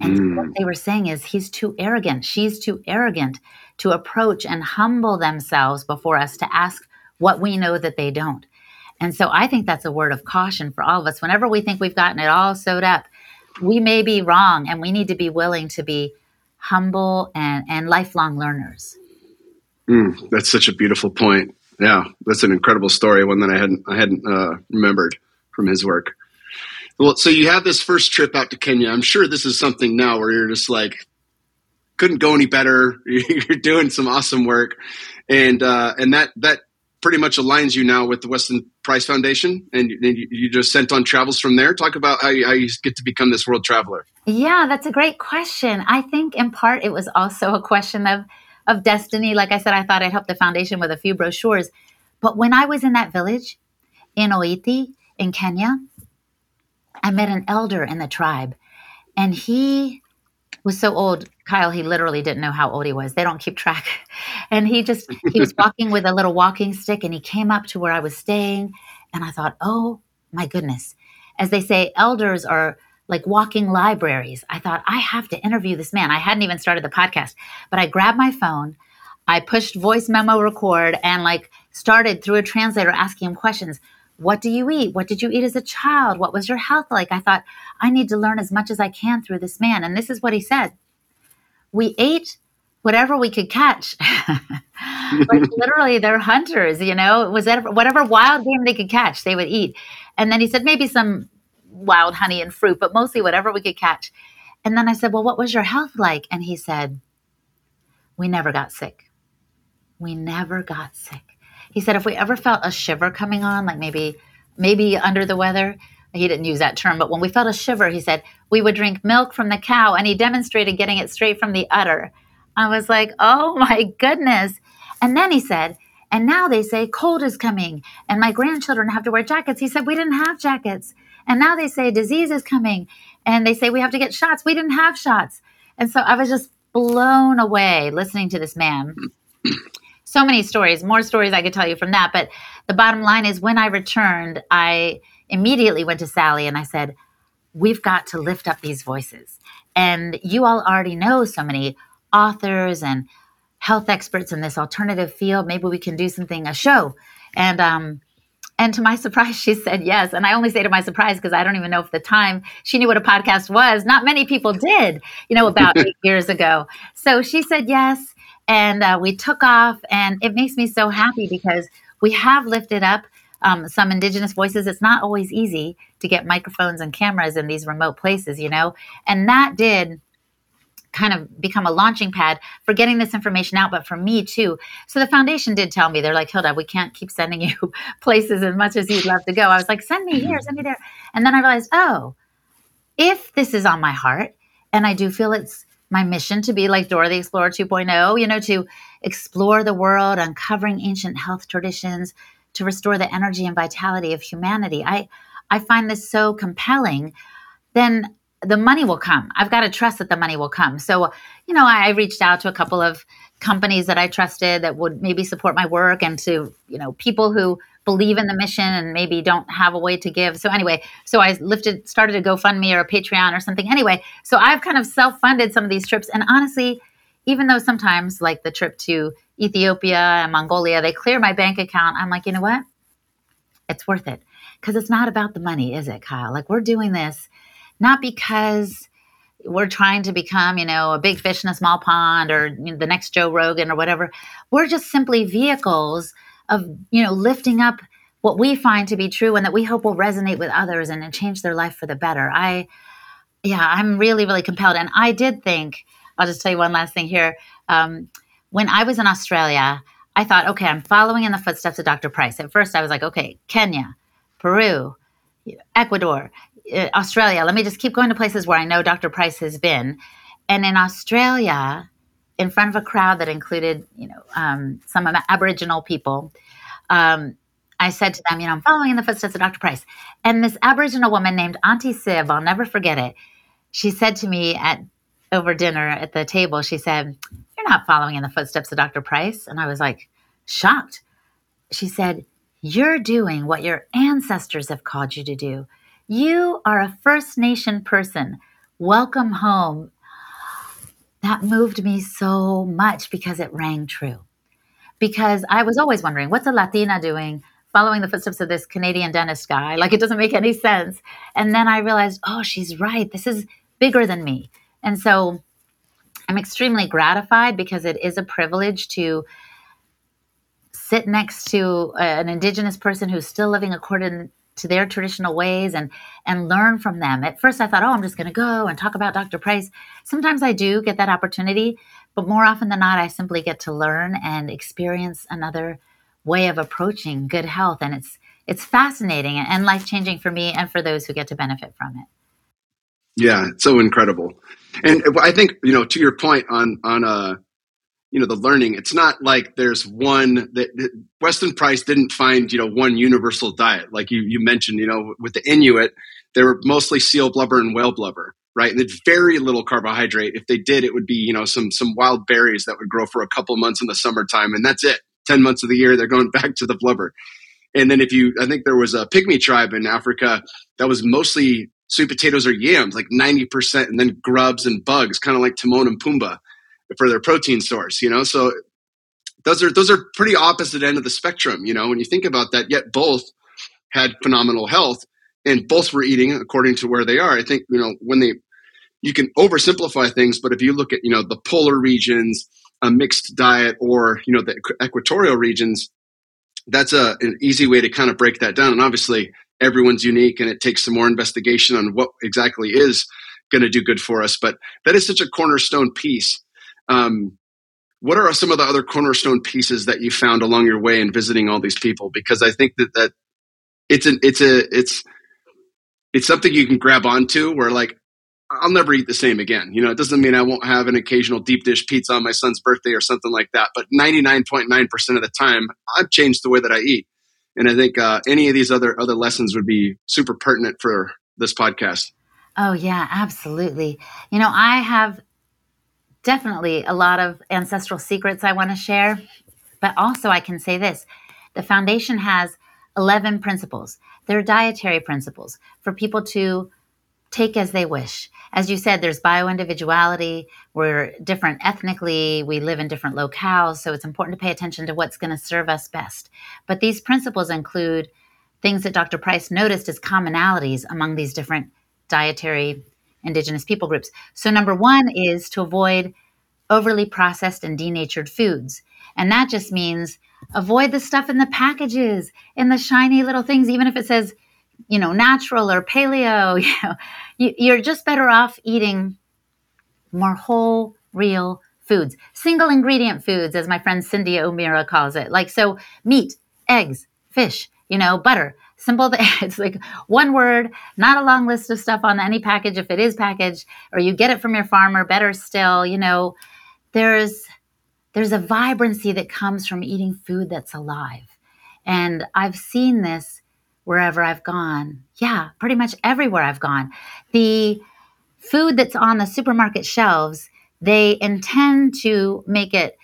And mm. what they were saying is, He's too arrogant. She's too arrogant to approach and humble themselves before us to ask what we know that they don't. And so I think that's a word of caution for all of us. Whenever we think we've gotten it all sewed up, we may be wrong and we need to be willing to be humble and, and lifelong learners. Mm, that's such a beautiful point. Yeah, that's an incredible story, one that I hadn't I hadn't uh, remembered from his work. Well, so you have this first trip out to Kenya. I'm sure this is something now where you're just like, couldn't go any better. You're doing some awesome work, and uh, and that that pretty much aligns you now with the Weston Price Foundation, and you, you just sent on travels from there. Talk about how you, how you get to become this world traveler. Yeah, that's a great question. I think in part it was also a question of of destiny. Like I said, I thought I'd help the foundation with a few brochures. But when I was in that village in Oiti in Kenya, I met an elder in the tribe. And he was so old, Kyle, he literally didn't know how old he was. They don't keep track. And he just, he was walking with a little walking stick and he came up to where I was staying. And I thought, oh my goodness. As they say, elders are like walking libraries. I thought, I have to interview this man. I hadn't even started the podcast, but I grabbed my phone, I pushed voice memo record, and like started through a translator asking him questions. What do you eat? What did you eat as a child? What was your health like? I thought, I need to learn as much as I can through this man. And this is what he said We ate whatever we could catch. like literally, they're hunters, you know, it was whatever wild game they could catch, they would eat. And then he said maybe some wild honey and fruit, but mostly whatever we could catch. And then I said, Well, what was your health like? And he said, We never got sick. We never got sick. He said, If we ever felt a shiver coming on, like maybe, maybe under the weather, he didn't use that term, but when we felt a shiver, he said, we would drink milk from the cow. And he demonstrated getting it straight from the udder. I was like, Oh my goodness. And then he said, and now they say cold is coming and my grandchildren have to wear jackets. He said, We didn't have jackets. And now they say disease is coming and they say we have to get shots. We didn't have shots. And so I was just blown away listening to this man. So many stories, more stories I could tell you from that. But the bottom line is when I returned, I immediately went to Sally and I said, We've got to lift up these voices. And you all already know so many authors and health experts in this alternative field. Maybe we can do something, a show. And um, and to my surprise, she said yes. And I only say to my surprise because I don't even know if the time she knew what a podcast was. Not many people did, you know, about eight years ago. So she said yes. And uh, we took off. And it makes me so happy because we have lifted up um, some Indigenous voices. It's not always easy to get microphones and cameras in these remote places, you know. And that did kind of become a launching pad for getting this information out, but for me too. So the foundation did tell me, they're like, Hilda, we can't keep sending you places as much as you'd love to go. I was like, send me here, send me there. And then I realized, oh, if this is on my heart, and I do feel it's my mission to be like Dora the Explorer 2.0, you know, to explore the world, uncovering ancient health traditions, to restore the energy and vitality of humanity. I I find this so compelling. Then the money will come. I've got to trust that the money will come. So, you know, I, I, reached out to a couple of companies that I trusted that would maybe support my work and to, you know, people who believe in the mission and maybe don't have a way to give. So anyway, so I lifted started a GoFundMe or a Patreon or something. Anyway, so I've kind of self-funded some of these trips and honestly, even though sometimes like the trip to Ethiopia and Mongolia, they clear my bank account, I'm like, you know what? It's worth it. Because it's not about the money, is it, Kyle? Like we're doing this not because we're trying to become, you know, a big fish in a small pond or you know, the next Joe Rogan or whatever. We're just simply vehicles of, you know, lifting up what we find to be true and that we hope will resonate with others and change their life for the better. I, yeah, I'm really, really compelled. And I did think, I'll just tell you one last thing here. Um, when I was in Australia, I thought, okay, I'm following in the footsteps of Dr. Price. At first, I was like, okay, Kenya, Peru, Ecuador, uh, Australia. Let me just keep going to places where I know Dr. Price has been. And in Australia, in front of a crowd that included, you know, um, some Aboriginal people, um, I said to them, you know, I'm following in the footsteps of Dr. Price. And this Aboriginal woman named Auntie Siv, I'll never forget it. She said to me at over dinner at the table, she said, You're not following in the footsteps of Dr. Price. And I was like, shocked. She said, You're doing what your ancestors have called you to do. You are a First Nation person. Welcome home. That moved me so much because it rang true. Because I was always wondering, what's a Latina doing following the footsteps of this Canadian dentist guy. Like it doesn't make any sense. And then I realized, oh, she's right. This is bigger than me. And so I'm extremely gratified because it is a privilege to sit next to an indigenous person who's still living according to their traditional ways and and learn from them. At first I thought, "Oh, I'm just going to go and talk about Dr. Price." Sometimes I do get that opportunity, but more often than not I simply get to learn and experience another way of approaching good health and it's it's fascinating and life changing for me and for those who get to benefit from it yeah it's so incredible and i think you know to your point on on uh you know the learning. It's not like there's one that, weston price didn't find you know one universal diet. Like you you mentioned you know with the inuit they were mostly seal blubber and whale blubber right? And it's very little carbohydrate. If they did it would be you know some some wild berries that would grow for a couple months in the summertime and that's it. 10 months of the year, they're going back to the blubber. And then if you, I think there was a pygmy tribe in Africa that was mostly sweet potatoes or yams, like 90%, and then grubs and bugs, kind of like Timon and Pumbaa for their protein source, you know? So those are, those are pretty opposite end of the spectrum, you know, when you think about that, yet both had phenomenal health and both were eating according to where they are. I think, you know, when they, you can oversimplify things, but if you look at, you know, the polar regions, a mixed diet or you know the equatorial regions that's a, an easy way to kind of break that down and obviously everyone's unique and it takes some more investigation on what exactly is going to do good for us but that is such a cornerstone piece um, what are some of the other cornerstone pieces that you found along your way in visiting all these people because i think that that it's an it's a it's it's something you can grab onto where like I'll never eat the same again. You know, it doesn't mean I won't have an occasional deep dish pizza on my son's birthday or something like that. But 99.9% of the time, I've changed the way that I eat. And I think uh, any of these other other lessons would be super pertinent for this podcast. Oh yeah, absolutely. You know, I have definitely a lot of ancestral secrets I want to share, but also I can say this: the foundation has 11 principles. They're dietary principles for people to take as they wish. As you said, there's bioindividuality. We're different ethnically. We live in different locales. So it's important to pay attention to what's going to serve us best. But these principles include things that Dr. Price noticed as commonalities among these different dietary indigenous people groups. So, number one is to avoid overly processed and denatured foods. And that just means avoid the stuff in the packages, in the shiny little things, even if it says you know, natural or paleo, you know, you, you're just better off eating more whole, real foods, single ingredient foods, as my friend Cyndi O'Meara calls it. Like, so meat, eggs, fish, you know, butter, simple. It's like one word, not a long list of stuff on any package if it is packaged, or you get it from your farmer. Better still, you know, there's there's a vibrancy that comes from eating food that's alive, and I've seen this wherever I've gone. Yeah, pretty much everywhere I've gone. The food that's on the supermarket shelves, they intend to make it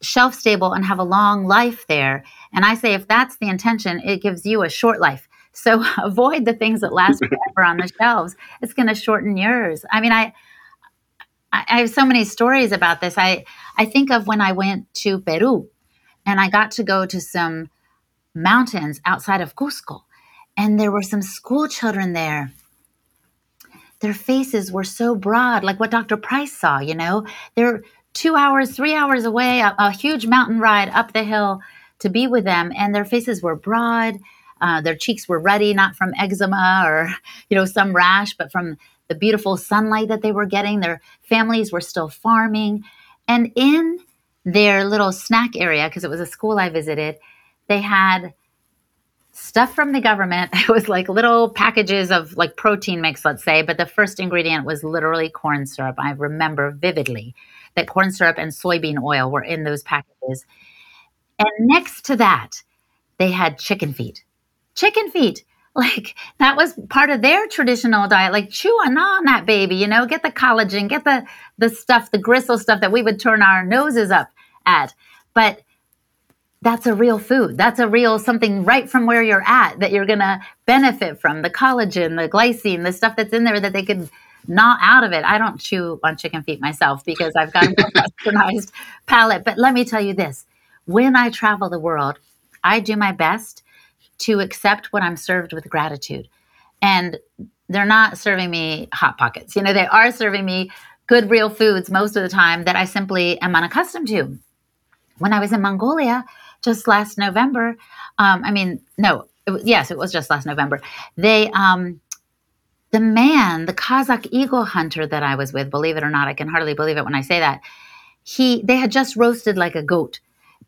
shelf stable and have a long life there. And I say, if that's the intention, it gives you a short life. So avoid the things that last forever on the shelves. It's going to shorten yours. I mean, I, I have so many stories about this. I, I think of when I went to Peru and I got to go to some mountains outside of Cusco. And there were some school children there. Their faces were so broad, like what Dr. Price saw, you know? They're two hours, three hours away, a, a huge mountain ride up the hill to be with them. And their faces were broad, Uh, their cheeks were ruddy, not from eczema or you know some rash, but from the beautiful sunlight that they were getting. Their families were still farming, and in their little snack area, because it was a school I visited, they had stuff from the government. It was like little packages of like protein mix, let's say, but the first ingredient was literally corn syrup. I remember vividly that corn syrup and soybean oil were in those packages. And next to that, they had chicken feet. Chicken feet. Like that was part of their traditional diet. Like chew on, on that baby, you know, get the collagen, get the the stuff, the gristle stuff that we would turn our noses up at. But that's a real food. That's a real something right from where you're at that you're going to benefit from the collagen, the glycine, the stuff that's in there that they could gnaw out of it. I don't chew on chicken feet myself because I've got a westernized palate. But let me tell you this when I travel the world, I do my best to accept what I'm served with gratitude. And they're not serving me hot pockets. You know, they are serving me good, real foods most of the time that I simply am unaccustomed to. When I was in Mongolia, just last November. Um, I mean, no, it was, yes, it was just last November. They, um, the man, the Kazakh eagle hunter that I was with, believe it or not, I can hardly believe it when I say that. He, they had just roasted like a goat,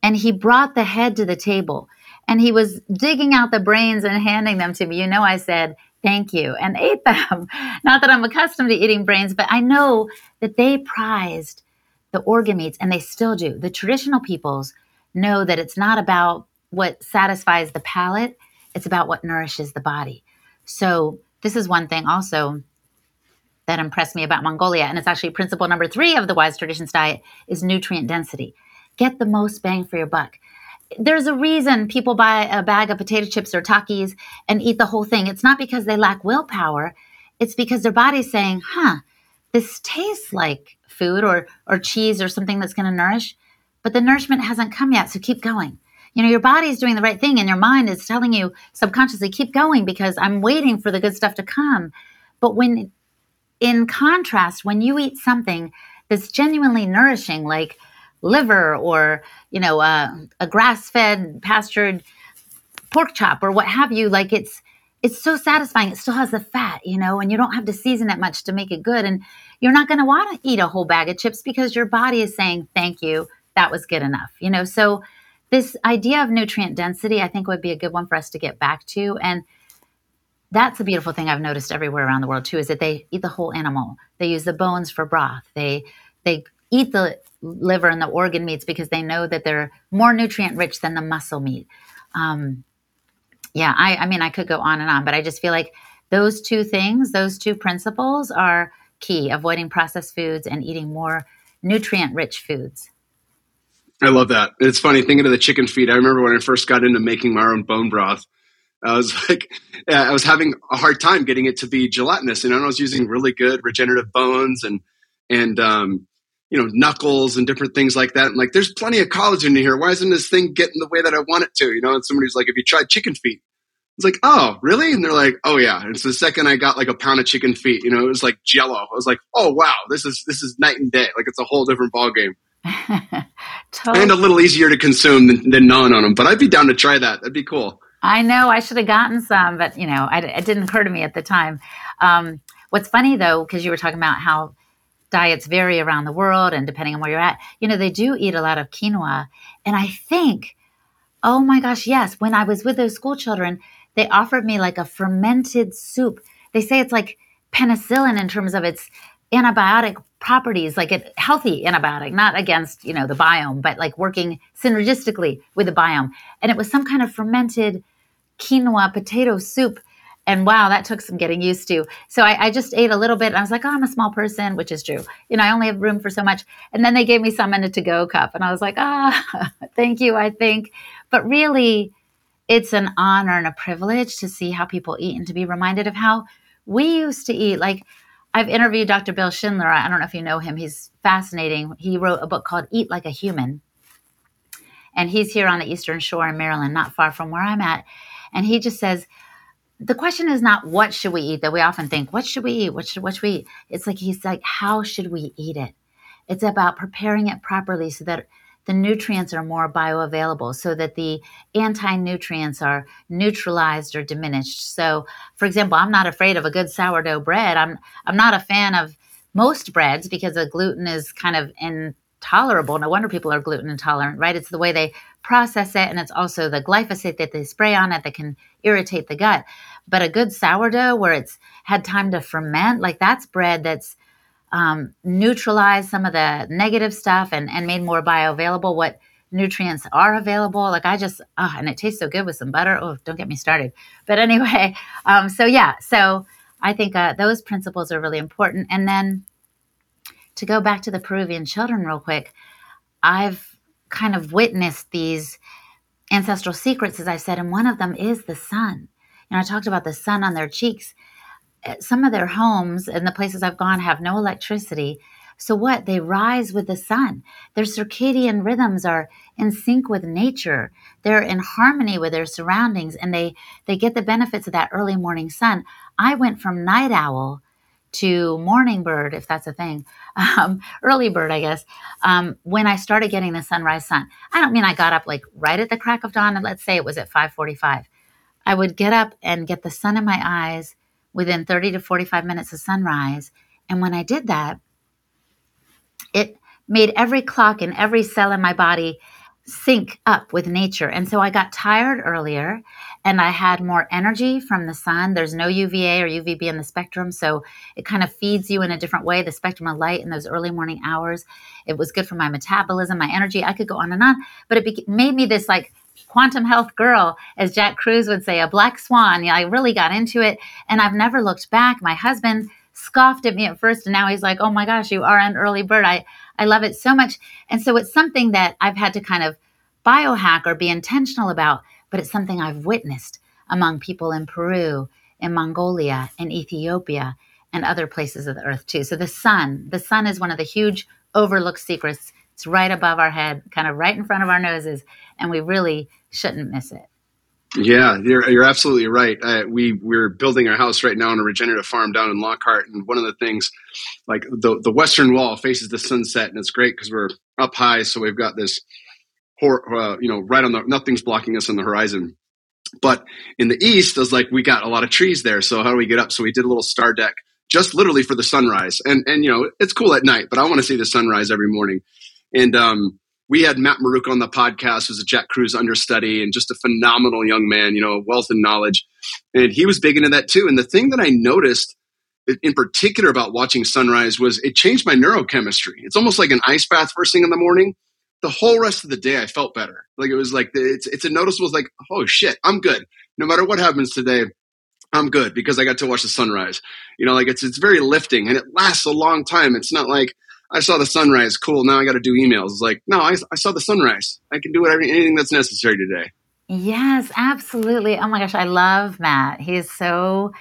and he brought the head to the table, and he was digging out the brains and handing them to me. You know, I said thank you and ate them. Not that I'm accustomed to eating brains, but I know that they prized the organ meats, and they still do. The traditional peoples know that it's not about what satisfies the palate, it's about what nourishes the body. So, this is one thing also that impressed me about Mongolia, and it's actually principle number three of the Wise Traditions diet is nutrient density. Get the most bang for your buck. There's a reason people buy a bag of potato chips or Takis and eat the whole thing. It's not because they lack willpower. It's because their body's saying, huh, this tastes like food or, or cheese or something that's going to nourish but the nourishment hasn't come yet. So keep going. You know, your body is doing the right thing and your mind is telling you subconsciously, keep going because I'm waiting for the good stuff to come. But when, in contrast, when you eat something that's genuinely nourishing, like liver or, you know, uh, a grass fed, pastured pork chop or what have you, like it's, it's so satisfying. It still has the fat, you know, and you don't have to season it much to make it good. And you're not going to want to eat a whole bag of chips because your body is saying, thank you that was good enough. You know, so this idea of nutrient density, I think would be a good one for us to get back to. And that's a beautiful thing I've noticed everywhere around the world too, is that they eat the whole animal. They use the bones for broth. They they eat the liver and the organ meats because they know that they're more nutrient rich than the muscle meat. Um, yeah, I, I mean, I could go on and on, but I just feel like those two things, those two principles are key avoiding processed foods and eating more nutrient rich foods. I love that. It's funny thinking of the chicken feet. I remember when I first got into making my own bone broth. I was like, I was having a hard time getting it to be gelatinous, and I was using really good regenerative bones and and um, you know knuckles and different things like that. And like, there's plenty of collagen in here. Why isn't this thing getting the way that I want it to? You know, and somebody's like, if you tried chicken feet, it's like, oh, really? And they're like, oh yeah. And so the second I got like a pound of chicken feet, you know, it was like Jello. I was like, oh wow, this is this is night and day. Like it's a whole different ball game. totally. And a little easier to consume than, than gnawing on them. But I'd be down to try that. That'd be cool. I know I should have gotten some, but you know, I, it didn't occur to me at the time. Um, what's funny though, because you were talking about how diets vary around the world and depending on where you're at, you know, they do eat a lot of quinoa. And I think, oh my gosh, yes, when I was with those school children, they offered me like a fermented soup. They say it's like penicillin in terms of its antibiotic properties, like a healthy antibiotic, not against, you know, the biome, but like working synergistically with the biome. And it was some kind of fermented quinoa potato soup. And wow, that took some getting used to. So I, I just ate a little bit. and I was like, oh, I'm a small person, which is true. You know, I only have room for so much. And then they gave me some in a to go cup. And I was like, ah, oh, thank you, I think. But really, it's an honor and a privilege to see how people eat and to be reminded of how we used to eat. Like, I've interviewed Dr. Bill Schindler. I don't know if you know him. He's fascinating. He wrote a book called Eat Like a Human. And he's here on the Eastern Shore in Maryland, not far from where I'm at. And he just says, the question is not what should we eat that we often think, what should we eat? What should, what should we eat? It's like, he's like, how should we eat it? It's about preparing it properly so that the nutrients are more bioavailable so that the anti nutrients are neutralized or diminished. So, for example, I'm not afraid of a good sourdough bread. I'm, I'm not a fan of most breads because the gluten is kind of intolerable. No wonder people are gluten intolerant, right? It's the way they process it, and it's also the glyphosate that they spray on it that can irritate the gut. But a good sourdough where it's had time to ferment, like that's bread that's um, neutralized some of the negative stuff and, and made more bioavailable what nutrients are available. Like I just, oh, and it tastes so good with some butter. Oh, don't get me started. But anyway, um, so yeah, so I think uh, those principles are really important. And then to go back to the Peruvian children real quick, I've kind of witnessed these ancestral secrets, as I said, and one of them is the sun. And I talked about the sun on their cheeks some of their homes and the places I've gone have no electricity. So what? They rise with the sun. Their circadian rhythms are in sync with nature. They're in harmony with their surroundings and they they get the benefits of that early morning sun. I went from night owl to morning bird, if that's a thing, um, early bird, I guess, um, when I started getting the sunrise sun. I don't mean I got up like right at the crack of dawn, and let's say it was at 545. I would get up and get the sun in my eyes within 30 to 45 minutes of sunrise. And when I did that, it made every clock and every cell in my body sync up with nature. And so I got tired earlier and I had more energy from the sun. There's no UVA or UVB in the spectrum, so it kind of feeds you in a different way, the spectrum of light in those early morning hours. It was good for my metabolism, my energy. I could go on and on, but it be- made me this like quantum health girl, as Jack Kruse would say, a black swan. I really got into it and I've never looked back. My husband scoffed at me at first and now he's like, oh my gosh, you are an early bird. I, I love it so much. And so it's something that I've had to kind of biohack or be intentional about, but it's something I've witnessed among people in Peru, in Mongolia, in Ethiopia, and other places of the earth too. So the sun, the sun is one of the huge overlooked secrets it's right above our head, kind of right in front of our noses, and we really shouldn't miss it. Yeah, you're, you're absolutely right. Uh, we we're building our house right now on a regenerative farm down in Lockhart, and one of the things, like the the western wall faces the sunset, and it's great because we're up high, so we've got this, uh, you know, right on the nothing's blocking us on the horizon. But in the east, it's like we got a lot of trees there. So how do we get up? So we did a little star deck just literally for the sunrise, and and you know it's cool at night, but I want to see the sunrise every morning. And um, we had Matt Maruca on the podcast, who's a Jack Kruse understudy and just a phenomenal young man, you know, wealth of knowledge. And he was big into that too. And the thing that I noticed in particular about watching sunrise was it changed my neurochemistry. It's almost like an ice bath first thing in the morning. The whole rest of the day, I felt better. Like it was like it's it's a noticeable. Like oh shit, I'm good. No matter what happens today, I'm good because I got to watch the sunrise. You know, like it's it's very lifting and it lasts a long time. It's not like I saw the sunrise. Cool. Now I got to do emails. It's like, no, I, I saw the sunrise. I can do whatever, anything that's necessary today. Yes, absolutely. Oh my gosh, I love Matt. He's so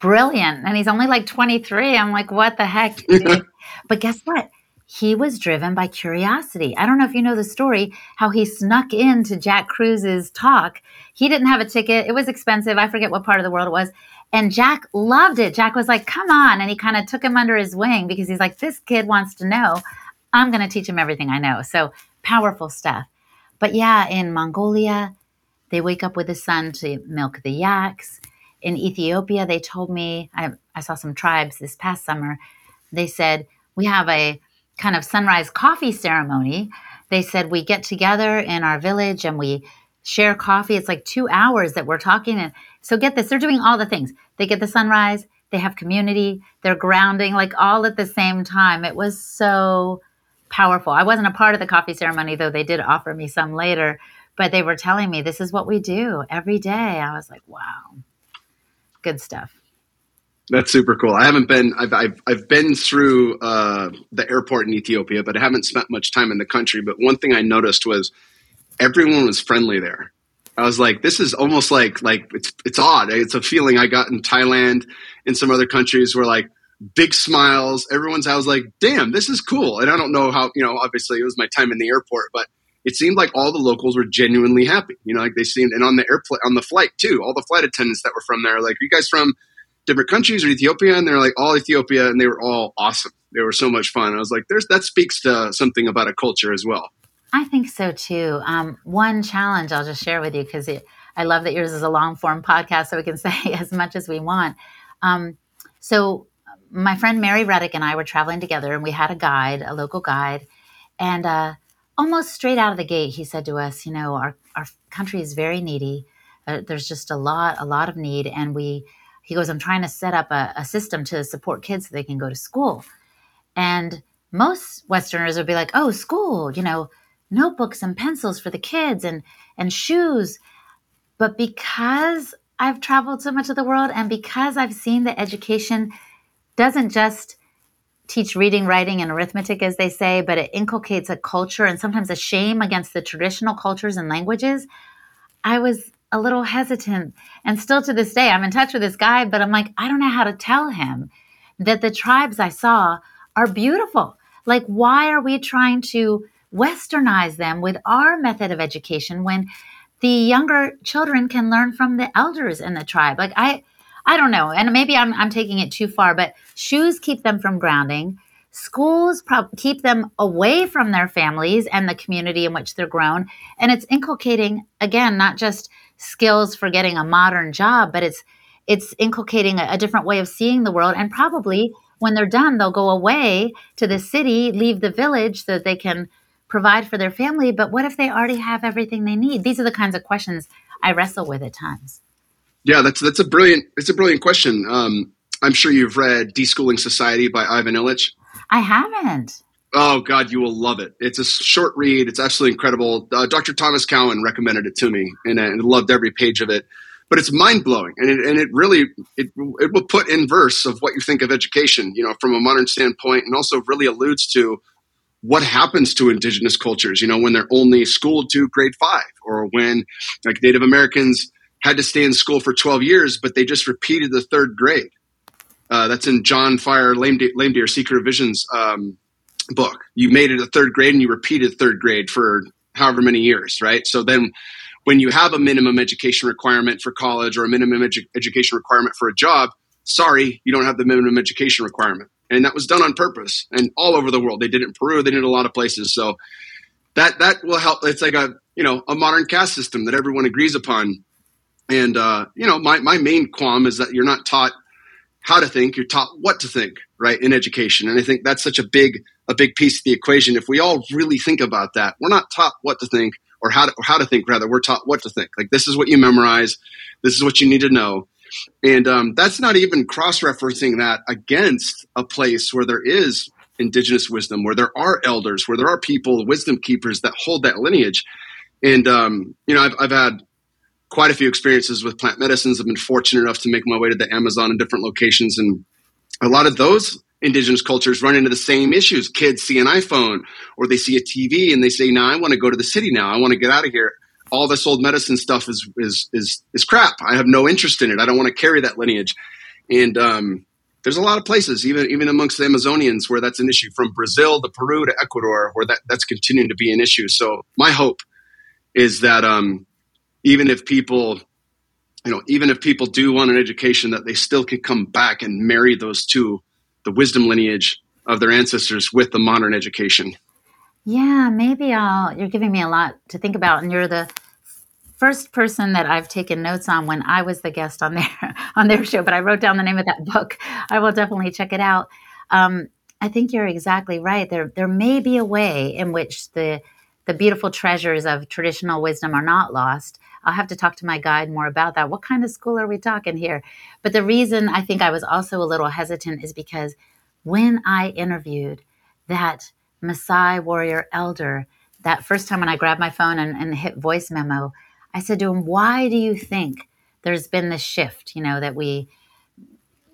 brilliant. And he's only like 23. I'm like, what the heck? but guess what? He was driven by curiosity. I don't know if you know the story, how he snuck into Jack Kruse's talk. He didn't have a ticket. It was expensive. I forget what part of the world it was. And Jack loved it. Jack was like, come on. And he kind of took him under his wing because he's like, this kid wants to know. I'm going to teach him everything I know. So powerful stuff. But yeah, in Mongolia, they wake up with the sun to milk the yaks. In Ethiopia, they told me, I, I saw some tribes this past summer. They said, we have a kind of sunrise coffee ceremony. They said, we get together in our village and we share coffee. It's like two hours that we're talking. And so get this, they're doing all the things. They get the sunrise, they have community, they're grounding, like all at the same time. It was so powerful. I wasn't a part of the coffee ceremony, though they did offer me some later, but they were telling me this is what we do every day. I was like, wow, good stuff. That's super cool. I haven't been. I've I've, I've been through uh, the airport in Ethiopia, but I haven't spent much time in the country. But one thing I noticed was everyone was friendly there. I was like, this is almost like like it's it's odd. It's a feeling I got in Thailand and some other countries where like big smiles. Everyone's I was like, damn, this is cool. And I don't know how you know. Obviously, it was my time in the airport, but it seemed like all the locals were genuinely happy. You know, like they seemed, and on the airplane on the flight too. All the flight attendants that were from there, like, you guys from different countries or Ethiopia? And they're like all Ethiopia, and they were all awesome. They were so much fun. I was like, there's that speaks to something about a culture as well. I think so too. Um, one challenge I'll just share with you because I love that yours is a long form podcast, so we can say as much as we want. Um, so, my friend Mary Reddick and I were traveling together, and we had a guide, a local guide, and uh, almost straight out of the gate, he said to us, "You know, our our country is very needy. Uh, there's just a lot, a lot of need, and we." He goes, "I'm trying to set up a, a system to support kids so they can go to school," and most Westerners would be like, "Oh, school, you know." Notebooks and pencils for the kids and and shoes but because I've traveled so much of the world and because I've seen that education doesn't just teach reading, writing, and arithmetic, as they say, but it inculcates a culture and sometimes a shame against the traditional cultures and languages, I was a little hesitant. And still to this day, I'm in touch with this guy, but I'm like, I don't know how to tell him that the tribes I saw are beautiful. Like, why are we trying to westernize them with our method of education when the younger children can learn from the elders in the tribe. Like i i don't know and maybe i'm, I'm taking it too far but shoes keep them from grounding. Schools pro- keep them away from their families and the community in which they're grown. And it's inculcating again not just skills for getting a modern job but it's it's inculcating a, a different way of seeing the world. And probably when they're done they'll go away to the city leave the village so that they can provide for their family, but what if they already have everything they need? These are the kinds of questions I wrestle with at times. Yeah, that's that's a brilliant it's a brilliant question. Um, I'm sure you've read Deschooling Society by Ivan Illich. I haven't. Oh God, you will love it. It's a short read. It's absolutely incredible. Uh, Dr. Thomas Cowan recommended it to me, and I loved every page of it. But it's mind blowing, and it, and it really it it will put in verse of what you think of education, you know, from a modern standpoint, and also really alludes to what happens to indigenous cultures, you know, when they're only schooled to grade five or when like Native Americans had to stay in school for 12 years, but they just repeated the third grade. Uh, that's in John Fire Lame, De- Lame Deer Secret Visions um, book. You made it a third grade and you repeated third grade for however many years, right? So then when you have a minimum education requirement for college or a minimum edu- education requirement for a job, sorry, you don't have the minimum education requirement and that was done on purpose and all over the world. They did it in Peru, they did it a lot of places. So that that will help. It's like a you know a modern caste system that everyone agrees upon. And uh, you know, my my main qualm is that you're not taught how to think; you're taught what to think, right, in education. And I think that's such a big a big piece of the equation. If we all really think about that, we're not taught what to think or how to or how to think. Rather, we're taught what to think. Like this is what you memorize. This is what you need to know. And um, that's not even cross referencing that against a place where there is indigenous wisdom, where there are elders, where there are people, wisdom keepers that hold that lineage. And, um, you know, I've, I've had quite a few experiences with plant medicines. I've been fortunate enough to make my way to the Amazon in different locations. And a lot of those indigenous cultures run into the same issues. Kids see an iPhone or they see a TV and they say, "Now I want to go to the city. Now I want to get out of here." All this old medicine stuff is is is is crap. I have no interest in it. I don't want to carry that lineage. And um, there's a lot of places, even even amongst the Amazonians, where that's an issue. From Brazil to Peru to Ecuador, where that that's continuing to be an issue. So my hope is that um, even if people, you know, even if people do want an education, that they still can come back and marry those two, the wisdom lineage of their ancestors with the modern education. Yeah, maybe I'll. You're giving me a lot to think about, and you're the first person that I've taken notes on when I was the guest on their on their show. But I wrote down the name of that book. I will definitely check it out. Um, I think you're exactly right. There there may be a way in which the the beautiful treasures of traditional wisdom are not lost. I'll have to talk to my guide more about that. What kind of school are we talking here? But the reason I think I was also a little hesitant is because when I interviewed that Maasai warrior elder, that first time when I grabbed my phone and, and hit voice memo, I said to him, Why do you think there's been this shift, you know, that we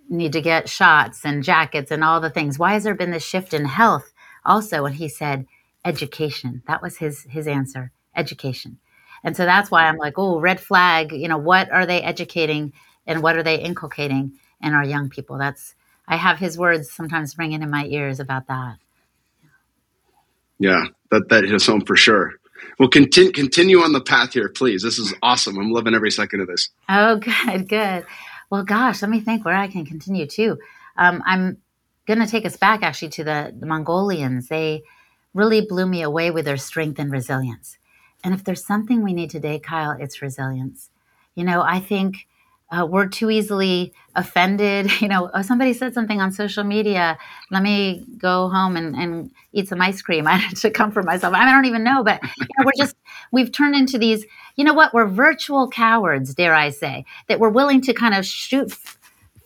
need to get shots and jackets and all the things? Why has there been this shift in health also? And he said, Education. That was his his answer. Education. And so that's why I'm like, oh, red flag, you know, what are they educating and what are they inculcating in our young people? That's I have his words sometimes ringing in my ears about that. Yeah, that that hits home for sure. Well, continue continue on the path here, please. This is awesome. I'm loving every second of this. Oh, good, good. Well, gosh, let me think where I can continue too. Um, I'm going to take us back actually to the, the Mongolians. They really blew me away with their strength and resilience. And if there's something we need today, Kyle, it's resilience. You know, I think uh, we're too easily offended. You know, oh, somebody said something on social media. Let me go home and, and eat some ice cream. I to comfort myself. I, I don't even know, but you know, we're just, we've turned into these, you know what, we're virtual cowards, dare I say, that we're willing to kind of shoot,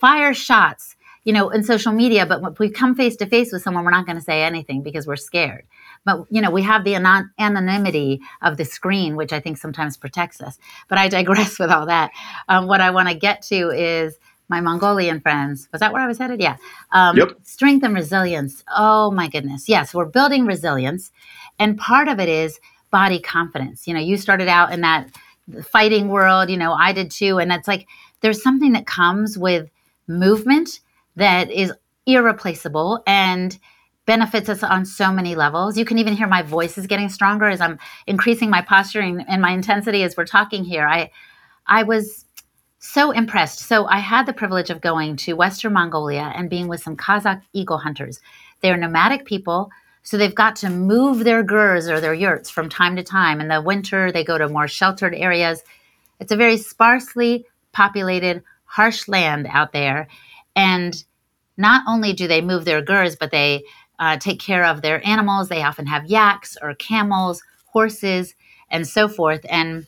fire shots, you know, in social media. But when we come face to face with someone, we're not going to say anything because we're scared but you know we have the anon- anonymity of the screen which i think sometimes protects us. But i digress with all that. Um, what i want to get to is my mongolian friends. Was that where i was headed? Yeah. Um, yep. strength and resilience. Oh my goodness. Yes we're building resilience. And part of it is body confidence. You know you started out in that fighting world you know i did too. And it's like there's something that comes with movement that is irreplaceable. And benefits us on so many levels. You can even hear my voice is getting stronger as I'm increasing my posturing and my intensity as we're talking here. I I was so impressed. So I had the privilege of going to Western Mongolia and being with some Kazakh eagle hunters. They're nomadic people, so they've got to move their gers or their yurts from time to time. In the winter, they go to more sheltered areas. It's a very sparsely populated, harsh land out there. And not only do they move their gers, but they uh, take care of their animals. They often have yaks or camels, horses, and so forth. And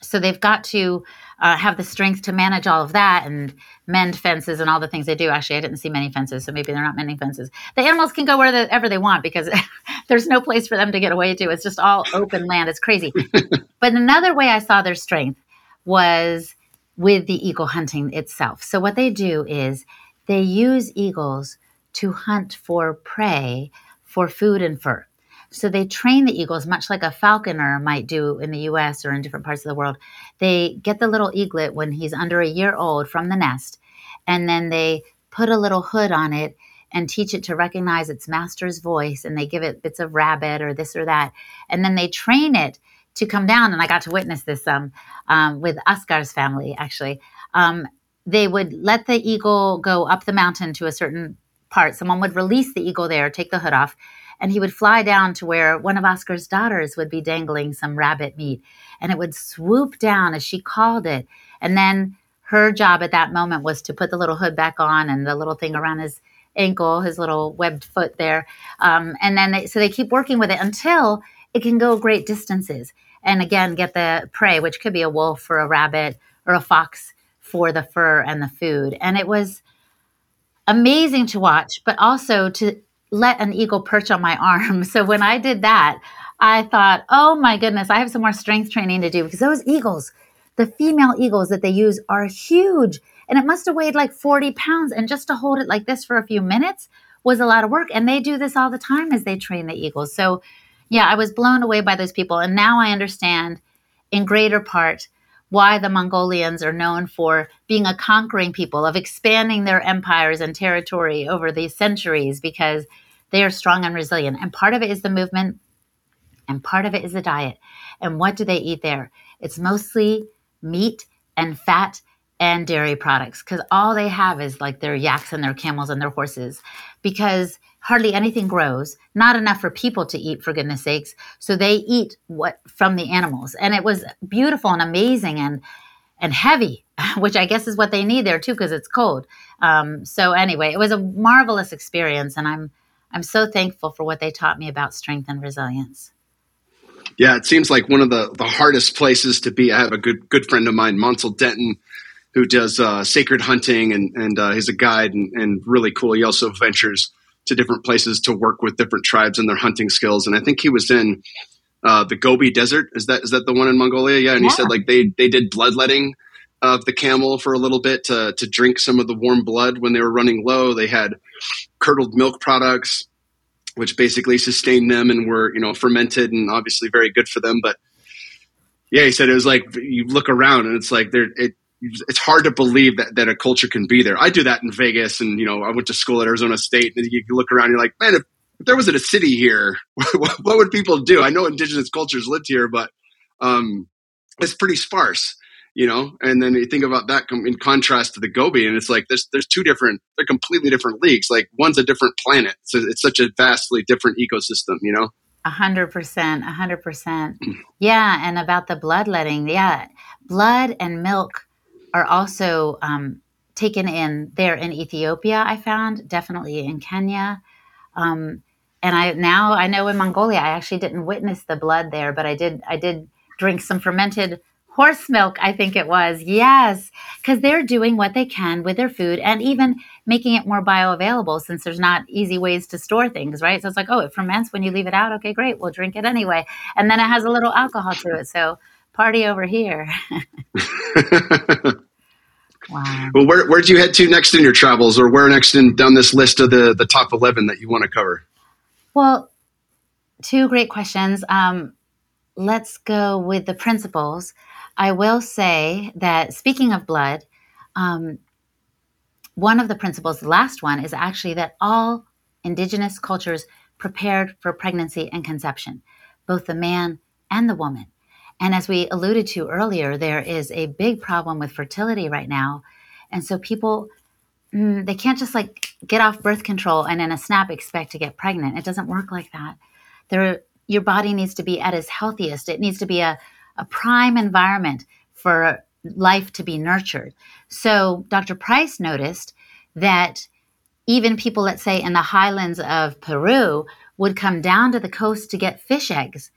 so they've got to uh, have the strength to manage all of that and mend fences and all the things they do. Actually, I didn't see many fences, so maybe they're not mending fences. The animals can go wherever they want because there's no place for them to get away to. It's just all open land. It's crazy. but another way I saw their strength was with the eagle hunting itself. So what they do is they use eagles to hunt for prey for food and fur. So they train the eagles much like a falconer might do in the US or in different parts of the world. They get the little eaglet when he's under a year old from the nest, and then they put a little hood on it and teach it to recognize its master's voice. And they give it bits of rabbit or this or that. And then they train it to come down. And I got to witness this um, um, with Askar's family, actually. Um, they would let the eagle go up the mountain to a certain part. Someone would release the eagle there, take the hood off, and he would fly down to where one of Askar's daughters would be dangling some rabbit meat. And it would swoop down as she called it. And then her job at that moment was to put the little hood back on and the little thing around his ankle, his little webbed foot there. Um, and then they, so they keep working with it until it can go great distances. And again, get the prey, which could be a wolf or a rabbit or a fox for the fur and the food. And it was amazing to watch, but also to let an eagle perch on my arm. So when I did that, I thought, oh my goodness, I have some more strength training to do because those eagles, the female eagles that they use are huge. And it must have weighed like 40 pounds. And just to hold it like this for a few minutes was a lot of work. And they do this all the time as they train the eagles. So yeah, I was blown away by those people. And now I understand in greater part why the Mongolians are known for being a conquering people, of expanding their empires and territory over the centuries because they are strong and resilient. And part of it is the movement, and part of it is the diet. And what do they eat there? It's mostly meat and fat and dairy products because all they have is like their yaks and their camels and their horses because hardly anything grows, not enough for people to eat, for goodness sakes. So they eat what from the animals. And it was beautiful and amazing and and heavy, which I guess is what they need there too, because it's cold. Um, so anyway, it was a marvelous experience, and I'm I'm so thankful for what they taught me about strength and resilience. Yeah, it seems like one of the, the hardest places to be. I have a good good friend of mine, Mansel Denton, who does uh, sacred hunting, and and uh, he's a guide and, and really cool. He also ventures to different places to work with different tribes and their hunting skills. And I think he was in uh, the Gobi Desert. Is that is that the one in Mongolia? Yeah. And yeah. he said like they they did bloodletting of the camel for a little bit to to drink some of the warm blood when they were running low. They had curdled milk products, which basically sustained them and were you know fermented and obviously very good for them. But yeah, he said it was like you look around and it's like there it it's hard to believe that, that a culture can be there. I do that in Vegas, and you know, I went to school at Arizona State, and you look around, you're like, man, if, if there wasn't a city here, what, what, would people do? I know indigenous cultures lived here, but um, it's pretty sparse, you know. And then you think about that in contrast to the Gobi, and it's like there's there's two different, they're completely different leagues. Like one's a different planet, so it's such a vastly different ecosystem, you know. A hundred percent, a hundred percent. Yeah, and about the bloodletting, yeah, blood and milk are also um, taken in there in Ethiopia. I found definitely in Kenya. Um, and I now I know in Mongolia I actually didn't witness the blood there, but I did I did drink some fermented horse milk, I think it was. Yes, because they're doing what they can with their food and even making it more bioavailable since there's not easy ways to store things, right? So it's like, oh, it ferments when you leave it out. Okay, great, we'll drink it anyway. And then it has a little alcohol to it. So party over here. wow. Well, where, where'd you head to next in your travels or where next in down this list of the, the top 11 that you want to cover? Well, two great questions. Um, let's go with the principles. I will say that speaking of blood, um, one of the principles, the last one, is actually that all indigenous cultures prepared for pregnancy and conception, both the man and the woman. And as we alluded to earlier, there is a big problem with fertility right now. And so people, mm, they can't just like get off birth control and in a snap expect to get pregnant. It doesn't work like that. There, your body needs to be at its healthiest. It needs to be a a prime environment for life to be nurtured. So Dr. Price noticed that even people, let's say in the highlands of Peru, would come down to the coast to get fish eggs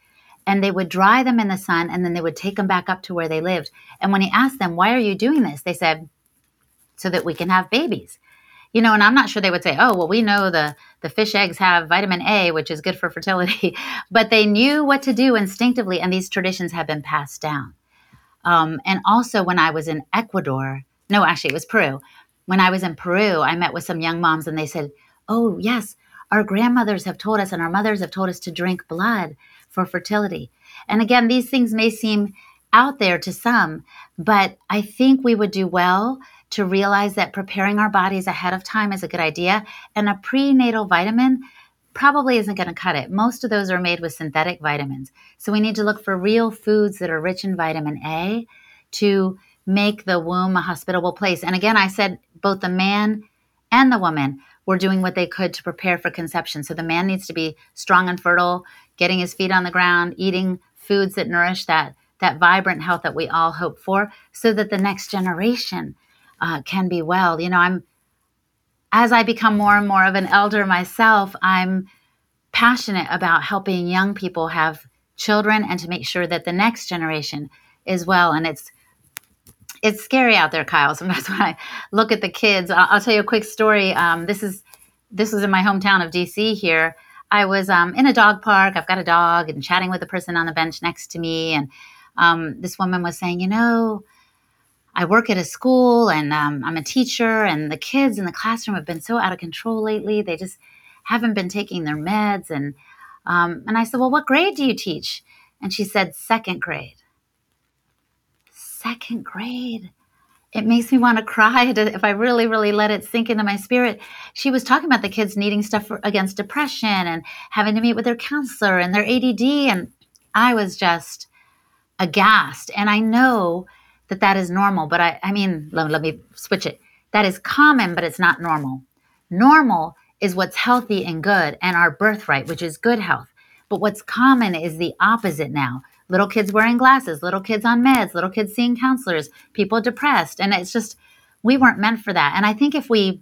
and they would dry them in the sun and then they would take them back up to where they lived. And when he asked them, Why are you doing this? they said, So that we can have babies. You know, and I'm not sure they would say, Oh, well, we know the, the fish eggs have vitamin A, which is good for fertility, but they knew what to do instinctively, and these traditions have been passed down. Um, and also, when I was in Ecuador, no, actually, it was Peru. When I was in Peru, I met with some young moms, and they said, Oh, yes, our grandmothers have told us, and our mothers have told us to drink blood for fertility. And again, these things may seem out there to some, but I think we would do well to realize that preparing our bodies ahead of time is a good idea. And a prenatal vitamin probably isn't going to cut it. Most of those are made with synthetic vitamins. So we need to look for real foods that are rich in vitamin A to make the womb a hospitable place. And again, I said both the man and the woman were doing what they could to prepare for conception. So the man needs to be strong and fertile, getting his feet on the ground, eating foods that nourish that that vibrant health that we all hope for so that the next generation uh, can be well. You know, I'm as I become more and more of an elder myself, I'm passionate about helping young people have children and to make sure that the next generation is well. And it's it's scary out there, Kyle. Sometimes when I look at the kids, I'll, I'll tell you a quick story. Um, this is this was in my hometown of DC. Here, I was um, in a dog park. I've got a dog, and chatting with a person on the bench next to me, and um, this woman was saying, you know, I work at a school and um, I'm a teacher, and the kids in the classroom have been so out of control lately. They just haven't been taking their meds. And um, and I said, well, what grade do you teach? And she said, second grade. Second grade. It makes me want to cry if I really, really let it sink into my spirit. She was talking about the kids needing stuff for, against depression and having to meet with their counselor and their ADD. And I was just aghast. And I know that that is normal. But I, I mean, let, let me switch it. That is common, but it's not normal. Normal is what's healthy and good and our birthright, which is good health. But what's common is the opposite now. Little kids wearing glasses, little kids on meds, little kids seeing counselors, people depressed. And it's just, we weren't meant for that. And I think if we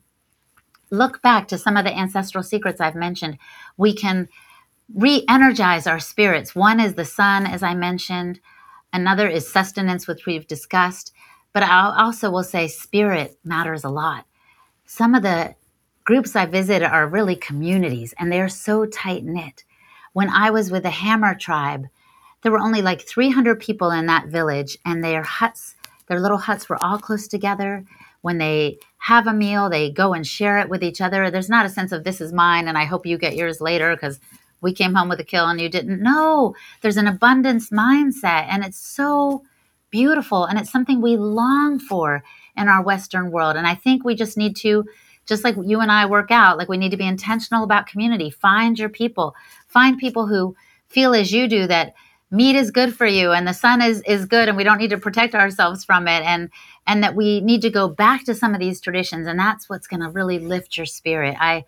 look back to some of the ancestral secrets I've mentioned, we can re energize our spirits. One is the sun, as I mentioned. Another is sustenance, which we've discussed. But I also will say spirit matters a lot. Some of the groups I visit are really communities and they're so tight knit. When I was with the Hamar tribe, there were only like 300 people in that village and their huts, their little huts were all close together. When they have a meal, they go and share it with each other. There's not a sense of this is mine and I hope you get yours later because we came home with a kill and you didn't. No, there's an abundance mindset and it's so beautiful and it's something we long for in our Western world. And I think we just need to, just like you and I work out, like we need to be intentional about community. Find your people, find people who feel as you do that meat is good for you and the sun is is good and we don't need to protect ourselves from it and and that we need to go back to some of these traditions and that's what's going to really lift your spirit. I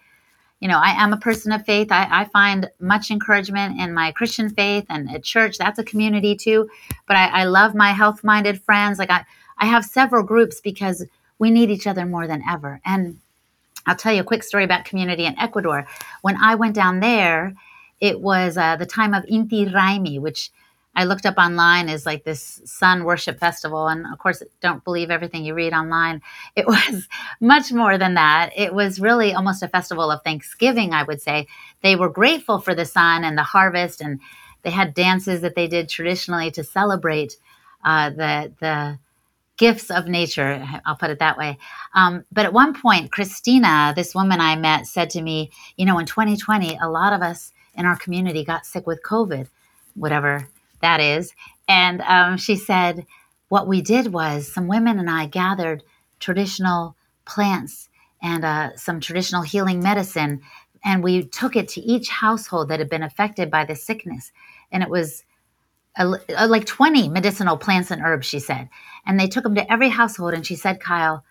you know i am a person of faith. I, I find much encouragement in my christian faith and at church. That's a community too but i, I love my health minded friends. Like i i have several groups because we need each other more than ever. And i'll tell you a quick story about community in ecuador. When i went down there it was uh, the time of Inti Raymi, which I looked up online is like this sun worship festival. And of course, don't believe everything you read online. It was much more than that. It was really almost a festival of Thanksgiving, I would say. They were grateful for the sun and the harvest, and they had dances that they did traditionally to celebrate uh, the, the, gifts of nature. I'll put it that way. Um, but at one point, Christina, this woman I met, said to me, You know, in 2020, a lot of us in our community got sick with COVID, whatever that is. And um, she said, What we did was some women and I gathered traditional plants and uh, some traditional healing medicine, and we took it to each household that had been affected by the sickness. And it was a, like 20 medicinal plants and herbs, she said. And they took them to every household. And she said, Kyle,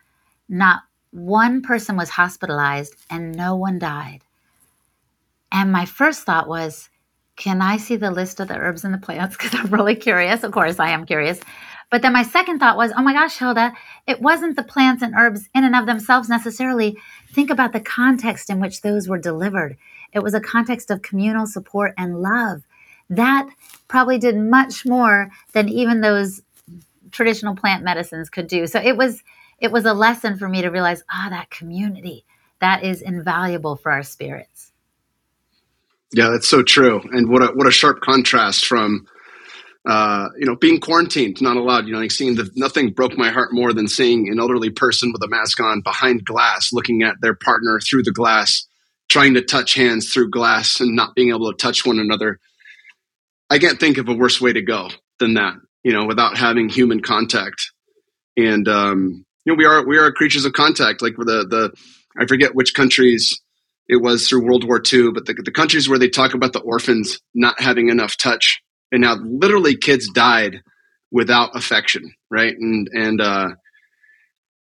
not one person was hospitalized and no one died. And my first thought was, can I see the list of the herbs and the plants? Because I'm really curious. Of course, I am curious. But then my second thought was, oh my gosh, Hilda, it wasn't the plants and herbs in and of themselves necessarily. Think about the context in which those were delivered. It was a context of communal support and love. That probably did much more than even those traditional plant medicines could do. So it was it was a lesson for me to realize, ah, oh, that community, that is invaluable for our spirits. Yeah, that's so true. And what a what a sharp contrast from uh, you know, being quarantined, not allowed. You know, like seeing the nothing broke my heart more than seeing an elderly person with a mask on behind glass, looking at their partner through the glass, trying to touch hands through glass and not being able to touch one another. I can't think of a worse way to go than that. You know, without having human contact. And um, you know, we are we are creatures of contact. Like the the I forget which countries it was through World War II, but the, the countries where they talk about the orphans not having enough touch, and now literally kids died without affection, right? And and uh,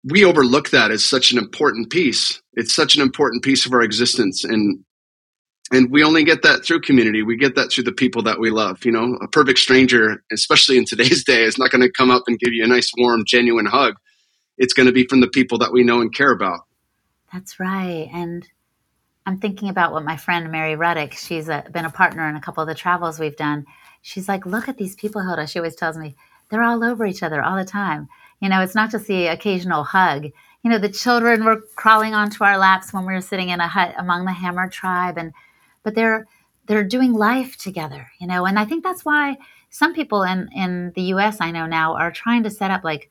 we overlook that as such an important piece. It's such an important piece of our existence, and and we only get that through community. We get that through the people that we love. You know, a perfect stranger, especially in today's day, is not going to come up and give you a nice, warm, genuine hug. It's going to be from the people that we know and care about. That's right, and I'm thinking about what my friend Mary Ruddick, she's a, been a partner in a couple of the travels we've done. She's like, look at these people, Hilda. She always tells me they're all over each other all the time. You know, it's not just the occasional hug. You know, the children were crawling onto our laps when we were sitting in a hut among the Hamar tribe, and but they're they're doing life together. You know, and I think that's why some people in in the U.S. I know now are trying to set up like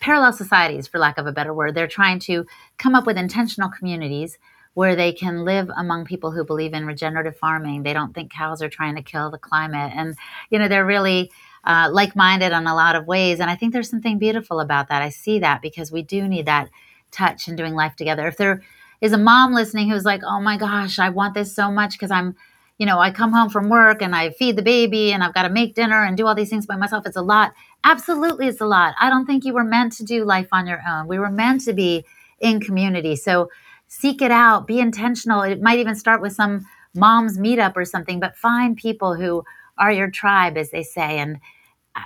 parallel societies, for lack of a better word. They're trying to come up with intentional communities where they can live among people who believe in regenerative farming. They don't think cows are trying to kill the climate. And, you know, they're really uh, like minded in a lot of ways. And I think there's something beautiful about that. I see that because we do need that touch and doing life together. If there is a mom listening who's like, oh my gosh, I want this so much because I'm, you know, I come home from work and I feed the baby and I've got to make dinner and do all these things by myself. It's a lot. Absolutely, it's a lot. I don't think you were meant to do life on your own. We were meant to be in community. So, seek it out, be intentional. It might even start with some mom's meetup or something, but find people who are your tribe, as they say. And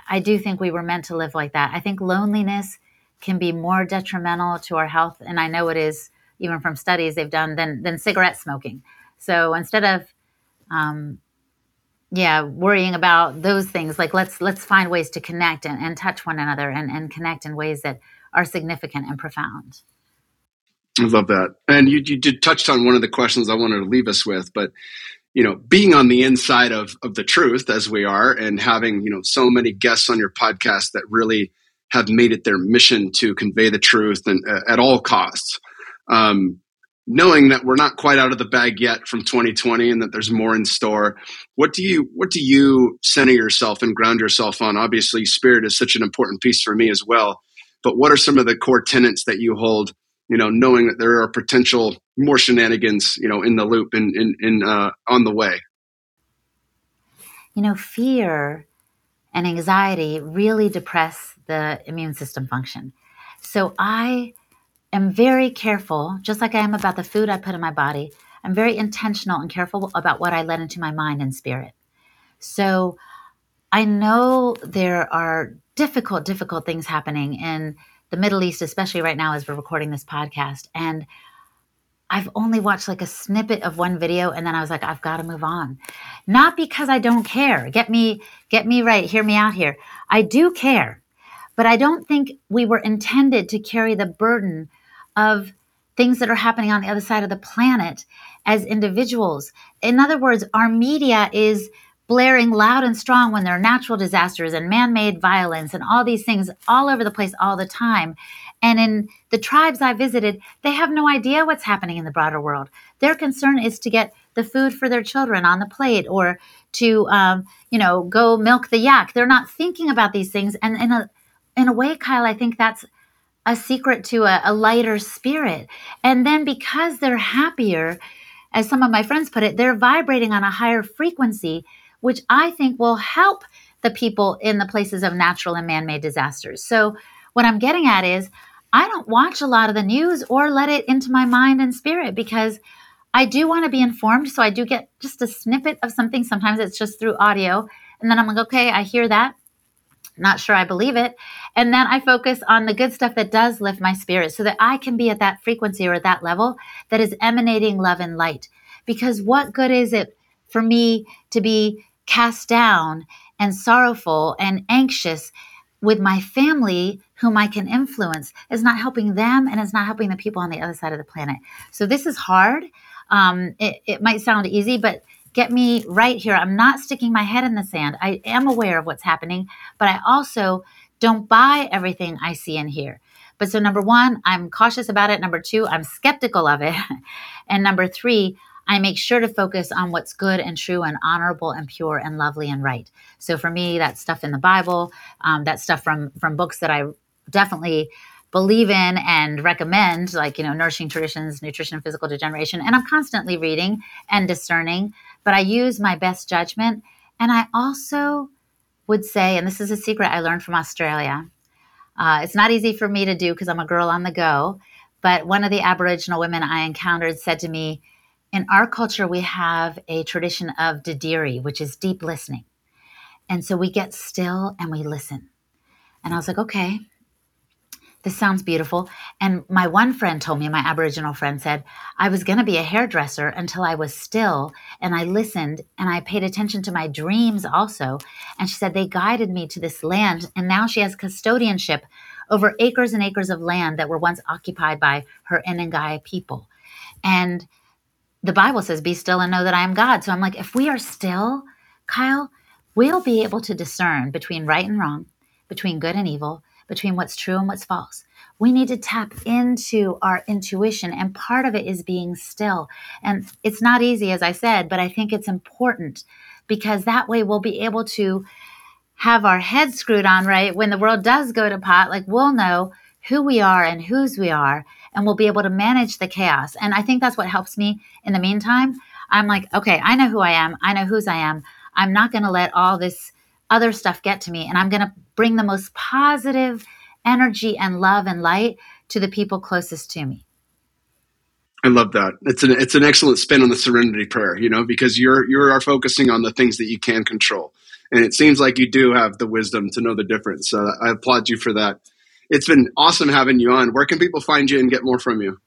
I do think we were meant to live like that. I think loneliness can be more detrimental to our health, and I know it is even from studies they've done than than cigarette smoking. So instead of um, yeah, worrying about those things, like let's let's find ways to connect and, and touch one another and, and connect in ways that are significant and profound. I love that. And you, you did touched on one of the questions I wanted to leave us with, but you know, being on the inside of of the truth as we are, and having you know so many guests on your podcast that really have made it their mission to convey the truth and uh, at all costs. Um, knowing that we're not quite out of the bag yet from 2020 and that there's more in store what do you what do you center yourself and ground yourself on obviously spirit is such an important piece for me as well but what are some of the core tenets that you hold you know, knowing that there are potential more shenanigans, you know, in the loop and in, in, uh, on the way. you know, fear and anxiety really depress the immune system function. So I am very careful, just like I am about the food I put in my body. I'm very intentional and careful about what I let into my mind and spirit. So I know there are difficult, difficult things happening in the Middle East, especially right now as we're recording this podcast. And I've only watched like a snippet of one video and then I was like, I've got to move on. Not because I don't care. Get me, get me right. Hear me out here. I do care, but I don't think we were intended to carry the burden of things that are happening on the other side of the planet as individuals. In other words, our media is blaring loud and strong when there are natural disasters and man made violence and all these things all over the place all the time. And in the tribes I visited, they have no idea what's happening in the broader world. Their concern is to get the food for their children on the plate or to, um, you know, go milk the yak. They're not thinking about these things. And in a, in a way, Kyle, I think that's a secret to a, a lighter spirit. And then because they're happier, as some of my friends put it, they're vibrating on a higher frequency, which I think will help the people in the places of natural and man made disasters. So, what I'm getting at is, I don't watch a lot of the news or let it into my mind and spirit because I do want to be informed. So I do get just a snippet of something. Sometimes it's just through audio. And then I'm like, okay, I hear that. Not sure I believe it. And then I focus on the good stuff that does lift my spirit so that I can be at that frequency or at that level that is emanating love and light. Because what good is it for me to be cast down and sorrowful and anxious with my family whom I can influence is not helping them and it's not helping the people on the other side of the planet. So this is hard. Um, it, it might sound easy, but get me right here. I'm not sticking my head in the sand. I am aware of what's happening, but I also don't buy everything I see and hear. But so, number one, I'm cautious about it. Number two, I'm skeptical of it. and number three, I make sure to focus on what's good and true and honorable and pure and lovely and right. So for me, that stuff in the Bible, um, that stuff from from books that I definitely believe in and recommend, like you know, nourishing traditions, nutrition, and physical degeneration. And I'm constantly reading and discerning, but I use my best judgment. And I also would say, and this is a secret I learned from Australia. Uh, it's not easy for me to do because I'm a girl on the go. But one of the Aboriginal women I encountered said to me, in our culture, we have a tradition of dadirri, which is deep listening. And so we get still and we listen. And I was like, okay, this sounds beautiful. And my one friend told me, my Aboriginal friend said, I was going to be a hairdresser until I was still and I listened and I paid attention to my dreams also. And she said, they guided me to this land. And now she has custodianship over acres and acres of land that were once occupied by her Inangai people. And the Bible says, Be still and know that I am God. So I'm like, if we are still, Kyle, we'll be able to discern between right and wrong, between good and evil, between what's true and what's false. We need to tap into our intuition, and part of it is being still. And it's not easy, as I said, but I think it's important because that way we'll be able to have our heads screwed on right when the world does go to pot. Like we'll know who we are and whose we are and we'll be able to manage the chaos. And I think that's what helps me in the meantime. I'm like, okay, I know who I am. I know whose I am. I'm not going to let all this other stuff get to me. And I'm going to bring the most positive energy and love and light to the people closest to me. I love that. It's an it's an excellent spin on the serenity prayer, you know, because you're you are focusing on the things that you can control. And it seems like you do have the wisdom to know the difference. So I applaud you for that it's been awesome having you on. Where can people find you and get more from you?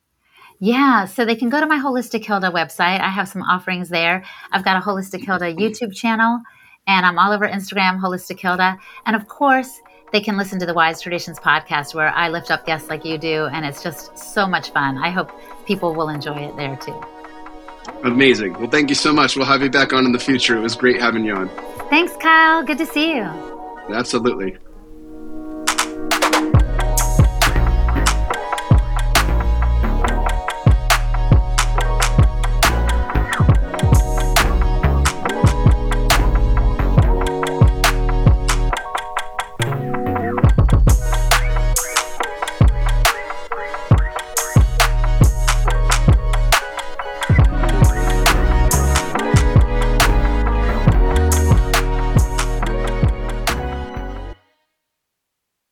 Yeah, so they can go to my Holistic Hilda website. I have some offerings there. I've got a Holistic Hilda YouTube channel, and I'm all over Instagram, Holistic Hilda. And of course, they can listen to the Wise Traditions podcast where I lift up guests like you do, and it's just so much fun. I hope people will enjoy it there too. Amazing. Well, thank you so much. We'll have you back on in the future. It was great having you on. Thanks, Kyle. Good to see you. Absolutely.